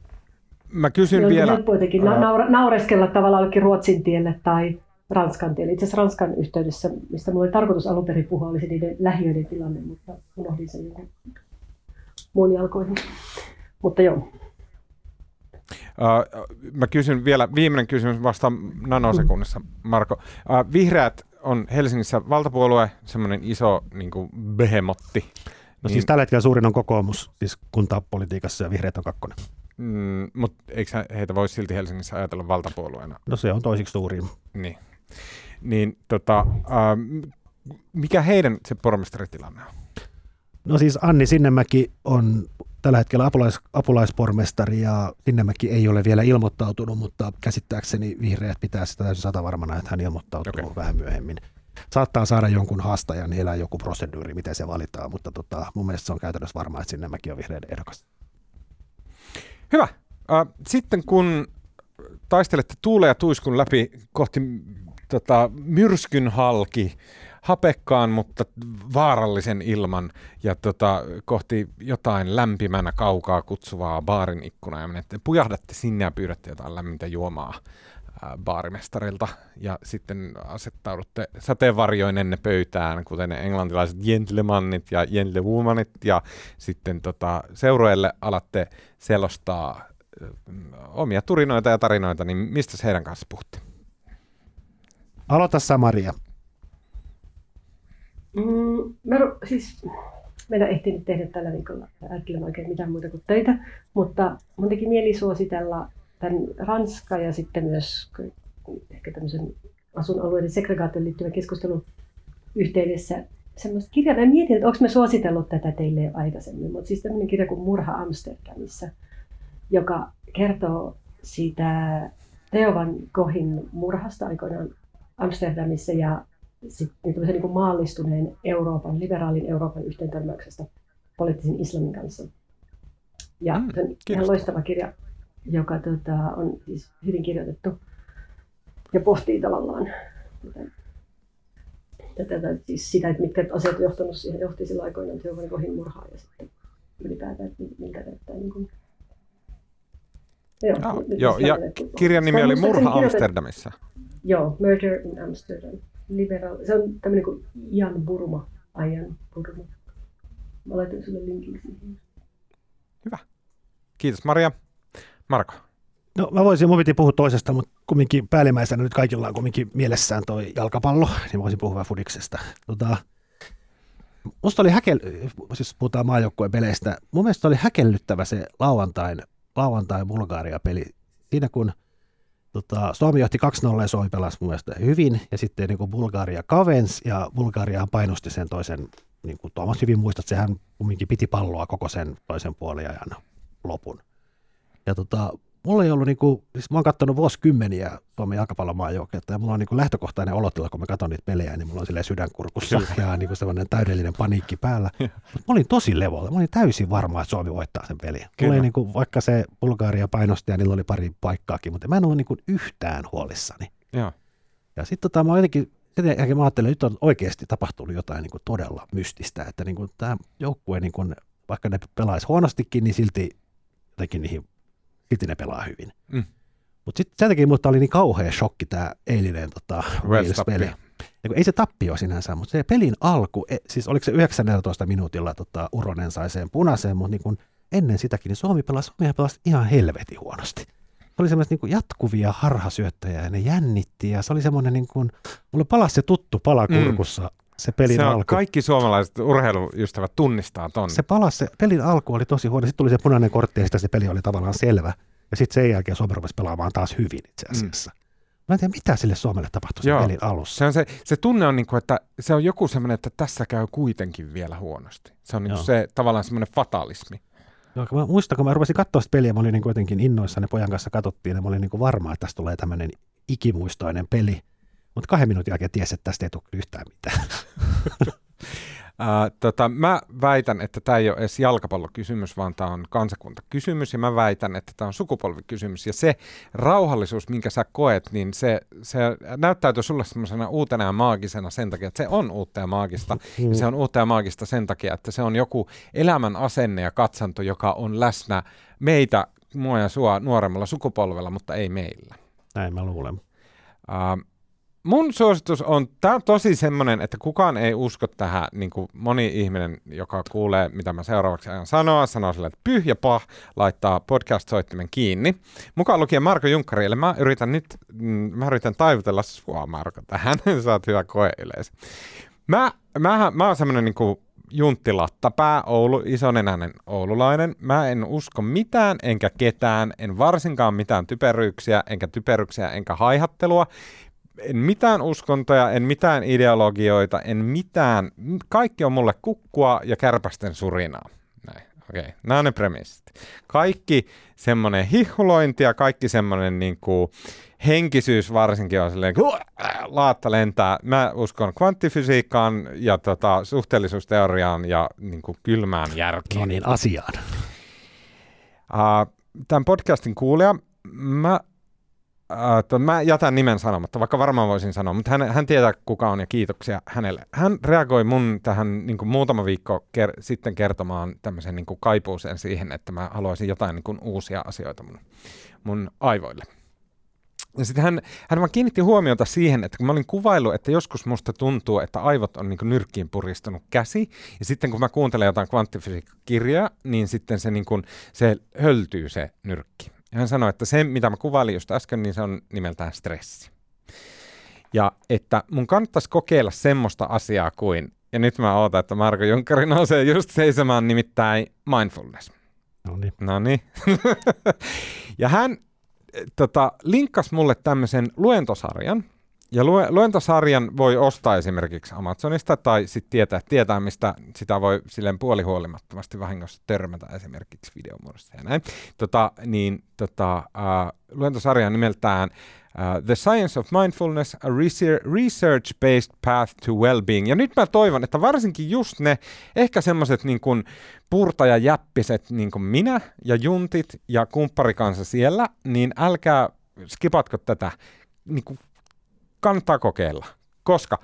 Speaker 1: Mä kysyn vielä...
Speaker 3: Helppo jotenkin naura, naureskella tavallaan jollekin Ruotsin tielle tai Ranskan tielle. Itse asiassa Ranskan yhteydessä, mistä minulla oli tarkoitus alun perin puhua, oli se niiden lähiöiden tilanne, mutta unohdin sen jonkun muun jalkoihin. Mutta joo.
Speaker 1: Mä kysyn vielä, viimeinen kysymys vasta nanosekunnissa, Marko. Vihreät on Helsingissä valtapuolue, semmoinen iso niin kuin behemotti. No
Speaker 2: niin, siis tällä hetkellä suurin on kokoomus, siis kuntapolitiikassa ja vihreät on kakkonen.
Speaker 1: Mm, mutta eikö heitä voisi silti Helsingissä ajatella valtapuolueena?
Speaker 2: No se on toisiksi suurin.
Speaker 1: Niin. Niin tota, uh, mikä heidän se pormestaritilanne on?
Speaker 2: No siis Anni Sinnemäki on tällä hetkellä apulais, apulaispormestari ja Sinnemäki ei ole vielä ilmoittautunut, mutta käsittääkseni vihreät pitää sitä täysin satavarmana, että hän ilmoittautuu okay. vähän myöhemmin. Saattaa saada jonkun haastajan, niin elää joku proseduuri, miten se valitaan, mutta tota, mun mielestä se on käytännössä varmaa, että Sinnemäki on vihreiden ehdokas.
Speaker 1: Hyvä. Sitten kun taistelette tuule ja tuiskun läpi kohti tota, myrskyn halki, hapekkaan, mutta vaarallisen ilman. Ja tota, kohti jotain lämpimänä kaukaa kutsuvaa baarin ikkunaa. Ja menette, pujahdatte sinne ja pyydätte jotain lämmintä juomaa baarimestarilta. Ja sitten asettaudutte sateenvarjoinenne pöytään, kuten englantilaiset gentlemanit ja gentlewomanit. Ja sitten tota, seurueelle alatte selostaa omia turinoita ja tarinoita, niin mistä heidän kanssa puhutte?
Speaker 2: Aloita Samaria.
Speaker 3: Mm, mä, siis, mä en ehtinyt tehdä tällä viikolla ääkillä oikein mitään muuta kuin töitä, mutta mun teki mieli suositella tämän Ranska ja sitten myös ehkä tämmöisen asuinalueiden segregaation liittyvän keskustelun yhteydessä semmoista kirjaa. Mä mietin, että onko mä suositellut tätä teille aikaisemmin, mutta siis tämmöinen kirja kuin Murha Amsterdamissa, joka kertoo siitä Teovan Kohin murhasta aikoinaan Amsterdamissa ja sit, niin, niin kuin maallistuneen Euroopan, liberaalin Euroopan yhteentörmäyksestä poliittisen islamin kanssa. Ja mm, se on ihan loistava kirja, joka tota, on siis hyvin kirjoitettu ja pohtii tavallaan tätä, tätä, siis sitä, että mitkä asiat on johtanut siihen, johti silloin aikoinaan Teovan Kohin murhaa ja sitten ylipäätään, että miltä näyttää niin kuin,
Speaker 1: Joo, ah, joo ja kirjan nimi oli Murha Amsterdamissa.
Speaker 3: Joo, Murder in Amsterdam liberal, se on tämmöinen kuin Jan Burma, Ajan Burma. Mä laitan sulle linkin siihen.
Speaker 1: Hyvä. Kiitos Maria. Marko.
Speaker 2: No mä voisin, mun piti puhua toisesta, mutta kumminkin päällimmäisenä nyt kaikilla on kumminkin mielessään toi jalkapallo, niin mä voisin puhua vähän Fudiksesta. Tota, musta oli häkel, siis puhutaan maajoukkueen peleistä, mun mielestä oli häkellyttävä se lauantain, lauantain Bulgaria-peli. Siinä kun Tota, Suomi johti 2-0 ja Suomi pelasi mun mielestä hyvin ja sitten niin kuin Bulgaria kavens ja Bulgaria painosti sen toisen, niin kuin Tuomas hyvin muistat, sehän kumminkin piti palloa koko sen toisen puolen ajan lopun. Ja tota, mulla ei ollut, niin kuin, siis mä oon katsonut vuosikymmeniä Suomen jalkapallomaajoukkuetta ja mulla on niin kuin lähtökohtainen olotila, kun mä katson niitä pelejä, niin mulla on silleen sydänkurkussa Kyllä. ja niin kuin sellainen täydellinen paniikki päällä. Mutta mä olin tosi levolla, mä olin täysin varma, että Suomi voittaa sen pelin. Mulla oli niin kuin, vaikka se Bulgaria painosti ja niillä oli pari paikkaakin, mutta mä en ollut niin kuin yhtään huolissani. Ja, ja sitten tota, mä jotenkin sitten mä ajattelin, että nyt on oikeasti tapahtunut jotain niin kuin todella mystistä, että niin kuin tämä joukkue, niin kuin, vaikka ne pelaisi huonostikin, niin silti jotenkin niihin silti ne pelaa hyvin. Mm. Mutta sitten sen takia minusta oli niin kauhea shokki tämä eilinen tota, peli. Ja ei se tappio sinänsä, mutta se pelin alku, e, siis oliko se 19 minuutilla tota, Uronen sai sen punaisen, mutta niin kun ennen sitäkin, niin Suomi pelasi, Suomi pelasi ihan helvetin huonosti. Se oli semmoista niin jatkuvia harhasyöttäjä ja ne jännitti ja se oli semmoinen, niin kuin, mulle palasi se tuttu pala kurkussa mm. Se pelin
Speaker 1: se on,
Speaker 2: alku.
Speaker 1: Kaikki suomalaiset urheiluystävät tunnistaa ton.
Speaker 2: Se palasi, se pelin alku oli tosi huono, sitten tuli se punainen kortti ja sitten se peli oli tavallaan selvä. Ja sitten sen jälkeen Suomi rupesi pelaamaan taas hyvin itse asiassa. Mm. Mä en tiedä, mitä sille Suomelle tapahtui sen pelin alussa.
Speaker 1: Se, on se, se tunne on, niin kuin, että se on joku semmoinen, että tässä käy kuitenkin vielä huonosti. Se on niin kuin se tavallaan semmoinen fatalismi.
Speaker 2: Joo, mä muistan, kun mä rupesin katsoa sitä peliä, mä olin niin jotenkin innoissani, pojan kanssa katsottiin, ja mä olin niin kuin varma, että tästä tulee tämmöinen ikimuistoinen peli. Mutta kahden minuutin jälkeen tiesi, että tästä ei tule yhtään mitään.
Speaker 1: Uh, tota, mä väitän, että tämä ei ole edes jalkapallokysymys, vaan tämä on kansakuntakysymys, ja mä väitän, että tämä on sukupolvikysymys. Ja se rauhallisuus, minkä sä koet, niin se, se näyttäytyy sulle semmoisena uutena ja maagisena sen takia, että se on uutta ja maagista. Ja se on uutta ja maagista sen takia, että se on joku elämän asenne ja katsanto, joka on läsnä meitä, mua ja sua nuoremmalla sukupolvella, mutta ei meillä.
Speaker 2: Näin mä luulen.
Speaker 1: Uh, mun suositus on, tämä on tosi semmoinen, että kukaan ei usko tähän, niin kuin moni ihminen, joka kuulee, mitä mä seuraavaksi ajan sanoa, sanoo sille, että pyhjä pah, laittaa podcast-soittimen kiinni. Mukaan lukien Marko Junkkari, eli mä yritän nyt, mm, mä yritän taivutella sua Marko tähän, sä oot hyvä yleensä. Mä, mä, mä oon semmoinen niin kuin Juntti Lattapää, Oulu, isonenäinen oululainen. Mä en usko mitään enkä ketään, en varsinkaan mitään typeryyksiä, enkä typeryksiä, enkä haihattelua en mitään uskontoja, en mitään ideologioita, en mitään, kaikki on mulle kukkua ja kärpästen surinaa. Näin, okei, okay. nämä on ne premissit. Kaikki semmoinen hihulointi ja kaikki semmoinen niin kuin, henkisyys varsinkin on silleen, laatta lentää. Mä uskon kvanttifysiikkaan ja tota, suhteellisuusteoriaan ja niin kuin, kylmään järkiin.
Speaker 2: No niin, asiaan.
Speaker 1: Uh, tämän podcastin kuulija, mä Uh, mä jätän nimen sanomatta, vaikka varmaan voisin sanoa, mutta hän, hän tietää kuka on ja kiitoksia hänelle. Hän reagoi mun tähän niin kuin muutama viikko ker- sitten kertomaan tämmöisen niin kuin kaipuuseen siihen, että mä haluaisin jotain niin kuin uusia asioita mun, mun aivoille. Ja sitten hän, hän vaan kiinnitti huomiota siihen, että kun mä olin kuvaillut, että joskus musta tuntuu, että aivot on niin nyrkkiin puristunut käsi, ja sitten kun mä kuuntelen jotain kvanttifysiikkakirjaa, niin sitten se, niin kuin, se höltyy se nyrkki. Ja hän sanoi, että se, mitä mä kuvailin just äsken, niin se on nimeltään stressi. Ja että mun kannattaisi kokeilla semmoista asiaa kuin, ja nyt mä ootan, että Marko Junkkari nousee just seisomaan, nimittäin mindfulness.
Speaker 2: No niin.
Speaker 1: No niin. ja hän tota, linkkasi mulle tämmöisen luentosarjan, ja lue, luentosarjan voi ostaa esimerkiksi Amazonista tai sitten tietää, tietää, mistä sitä voi silleen puolihuolimattomasti vahingossa törmätä esimerkiksi videomuodossa ja näin. Tota, niin, tota, uh, luentosarja nimeltään Uh, The Science of Mindfulness, a Research-Based Path to Wellbeing. Ja nyt mä toivon, että varsinkin just ne ehkä semmoiset niin kuin purtajajäppiset niin kuin minä ja juntit ja kumpparikansa siellä, niin älkää skipatko tätä niin kuin kannattaa kokeilla. Koska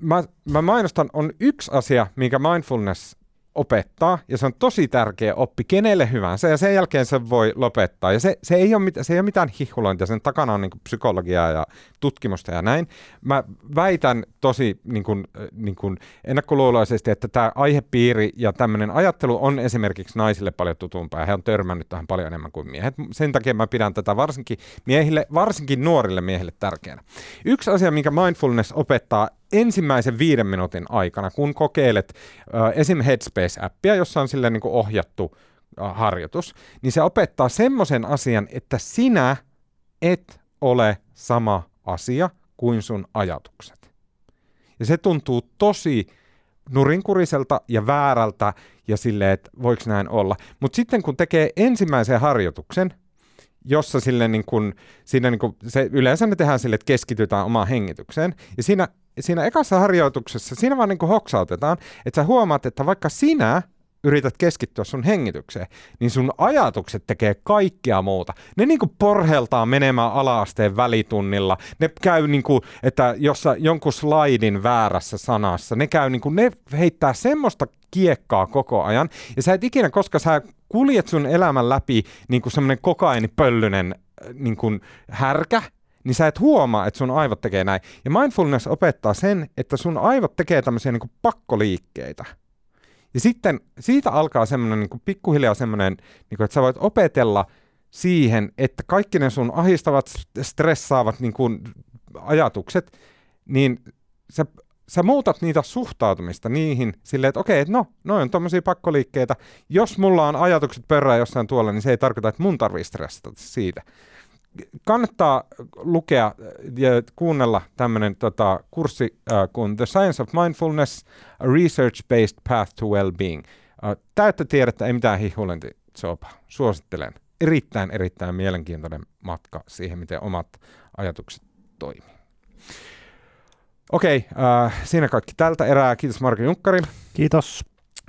Speaker 1: mä, mä mainostan, on yksi asia, minkä mindfulness opettaa, ja se on tosi tärkeä oppi kenelle hyvänsä, ja sen jälkeen se voi lopettaa. Ja se, se, ei, ole mit, se ei ole mitään hihulointia, sen takana on niin kuin psykologiaa ja tutkimusta ja näin. Mä väitän tosi niin kuin, niin kuin ennakkoluuloisesti, että tämä aihepiiri ja tämmöinen ajattelu on esimerkiksi naisille paljon tutumpaa, ja he on törmännyt tähän paljon enemmän kuin miehet. Sen takia mä pidän tätä varsinkin miehille, varsinkin nuorille miehille tärkeänä. Yksi asia, minkä mindfulness opettaa ensimmäisen viiden minuutin aikana, kun kokeilet äh, esim. Headspace-appia, jossa on sille niin kuin ohjattu äh, harjoitus, niin se opettaa semmoisen asian, että sinä et ole sama asia kuin sun ajatukset. Ja se tuntuu tosi nurinkuriselta ja väärältä ja silleen, että voiko näin olla. Mutta sitten kun tekee ensimmäisen harjoituksen, jossa sille niin kun, siinä niin kun, se, yleensä me tehdään sille, että keskitytään omaan hengitykseen, ja siinä siinä ekassa harjoituksessa, siinä vaan niin kuin hoksautetaan, että sä huomaat, että vaikka sinä yrität keskittyä sun hengitykseen, niin sun ajatukset tekee kaikkea muuta. Ne niinku porheltaa menemään alaasteen välitunnilla. Ne käy niinku, että jossa jonkun slaidin väärässä sanassa, ne käy niinku, ne heittää semmoista kiekkaa koko ajan. Ja sä et ikinä, koska sä kuljet sun elämän läpi niinku semmoinen kokainipöllynen niinku härkä, niin sä et huomaa, että sun aivot tekee näin. Ja mindfulness opettaa sen, että sun aivot tekee tämmöisiä niin pakkoliikkeitä. Ja sitten siitä alkaa semmoinen niin pikkuhiljaa semmoinen, niin kuin, että sä voit opetella siihen, että kaikki ne sun ahistavat, stressaavat niin kuin, ajatukset, niin sä, sä muutat niitä suhtautumista niihin silleen, että okei, että no, noin on tommosia pakkoliikkeitä. Jos mulla on ajatukset perään jossain tuolla, niin se ei tarkoita, että mun tarvii stressata siitä kannattaa lukea ja kuunnella tämmöinen tota, kurssi äh, kuin The Science of Mindfulness, a Research-Based Path to Wellbeing. Äh, täyttä tiedettä, ei mitään hihulentisopa. Suosittelen. Erittäin, erittäin mielenkiintoinen matka siihen, miten omat ajatukset toimii. Okei, äh, siinä kaikki tältä erää. Kiitos Marko Junkkari.
Speaker 2: Kiitos.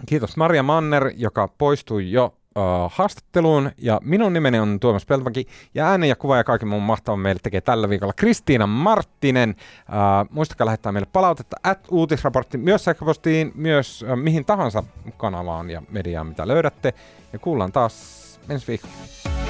Speaker 1: Kiitos Maria Manner, joka poistui jo uh, haastatteluun. Ja minun nimeni on Tuomas Peltomäki ja äänen ja kuva ja kaiken muun mahtavan meille tekee tällä viikolla Kristiina Marttinen. Uh, muistakaa lähettää meille palautetta at uutisraportti myös sähköpostiin, myös uh, mihin tahansa kanavaan ja mediaan, mitä löydätte. Ja kuullaan taas ensi viikolla.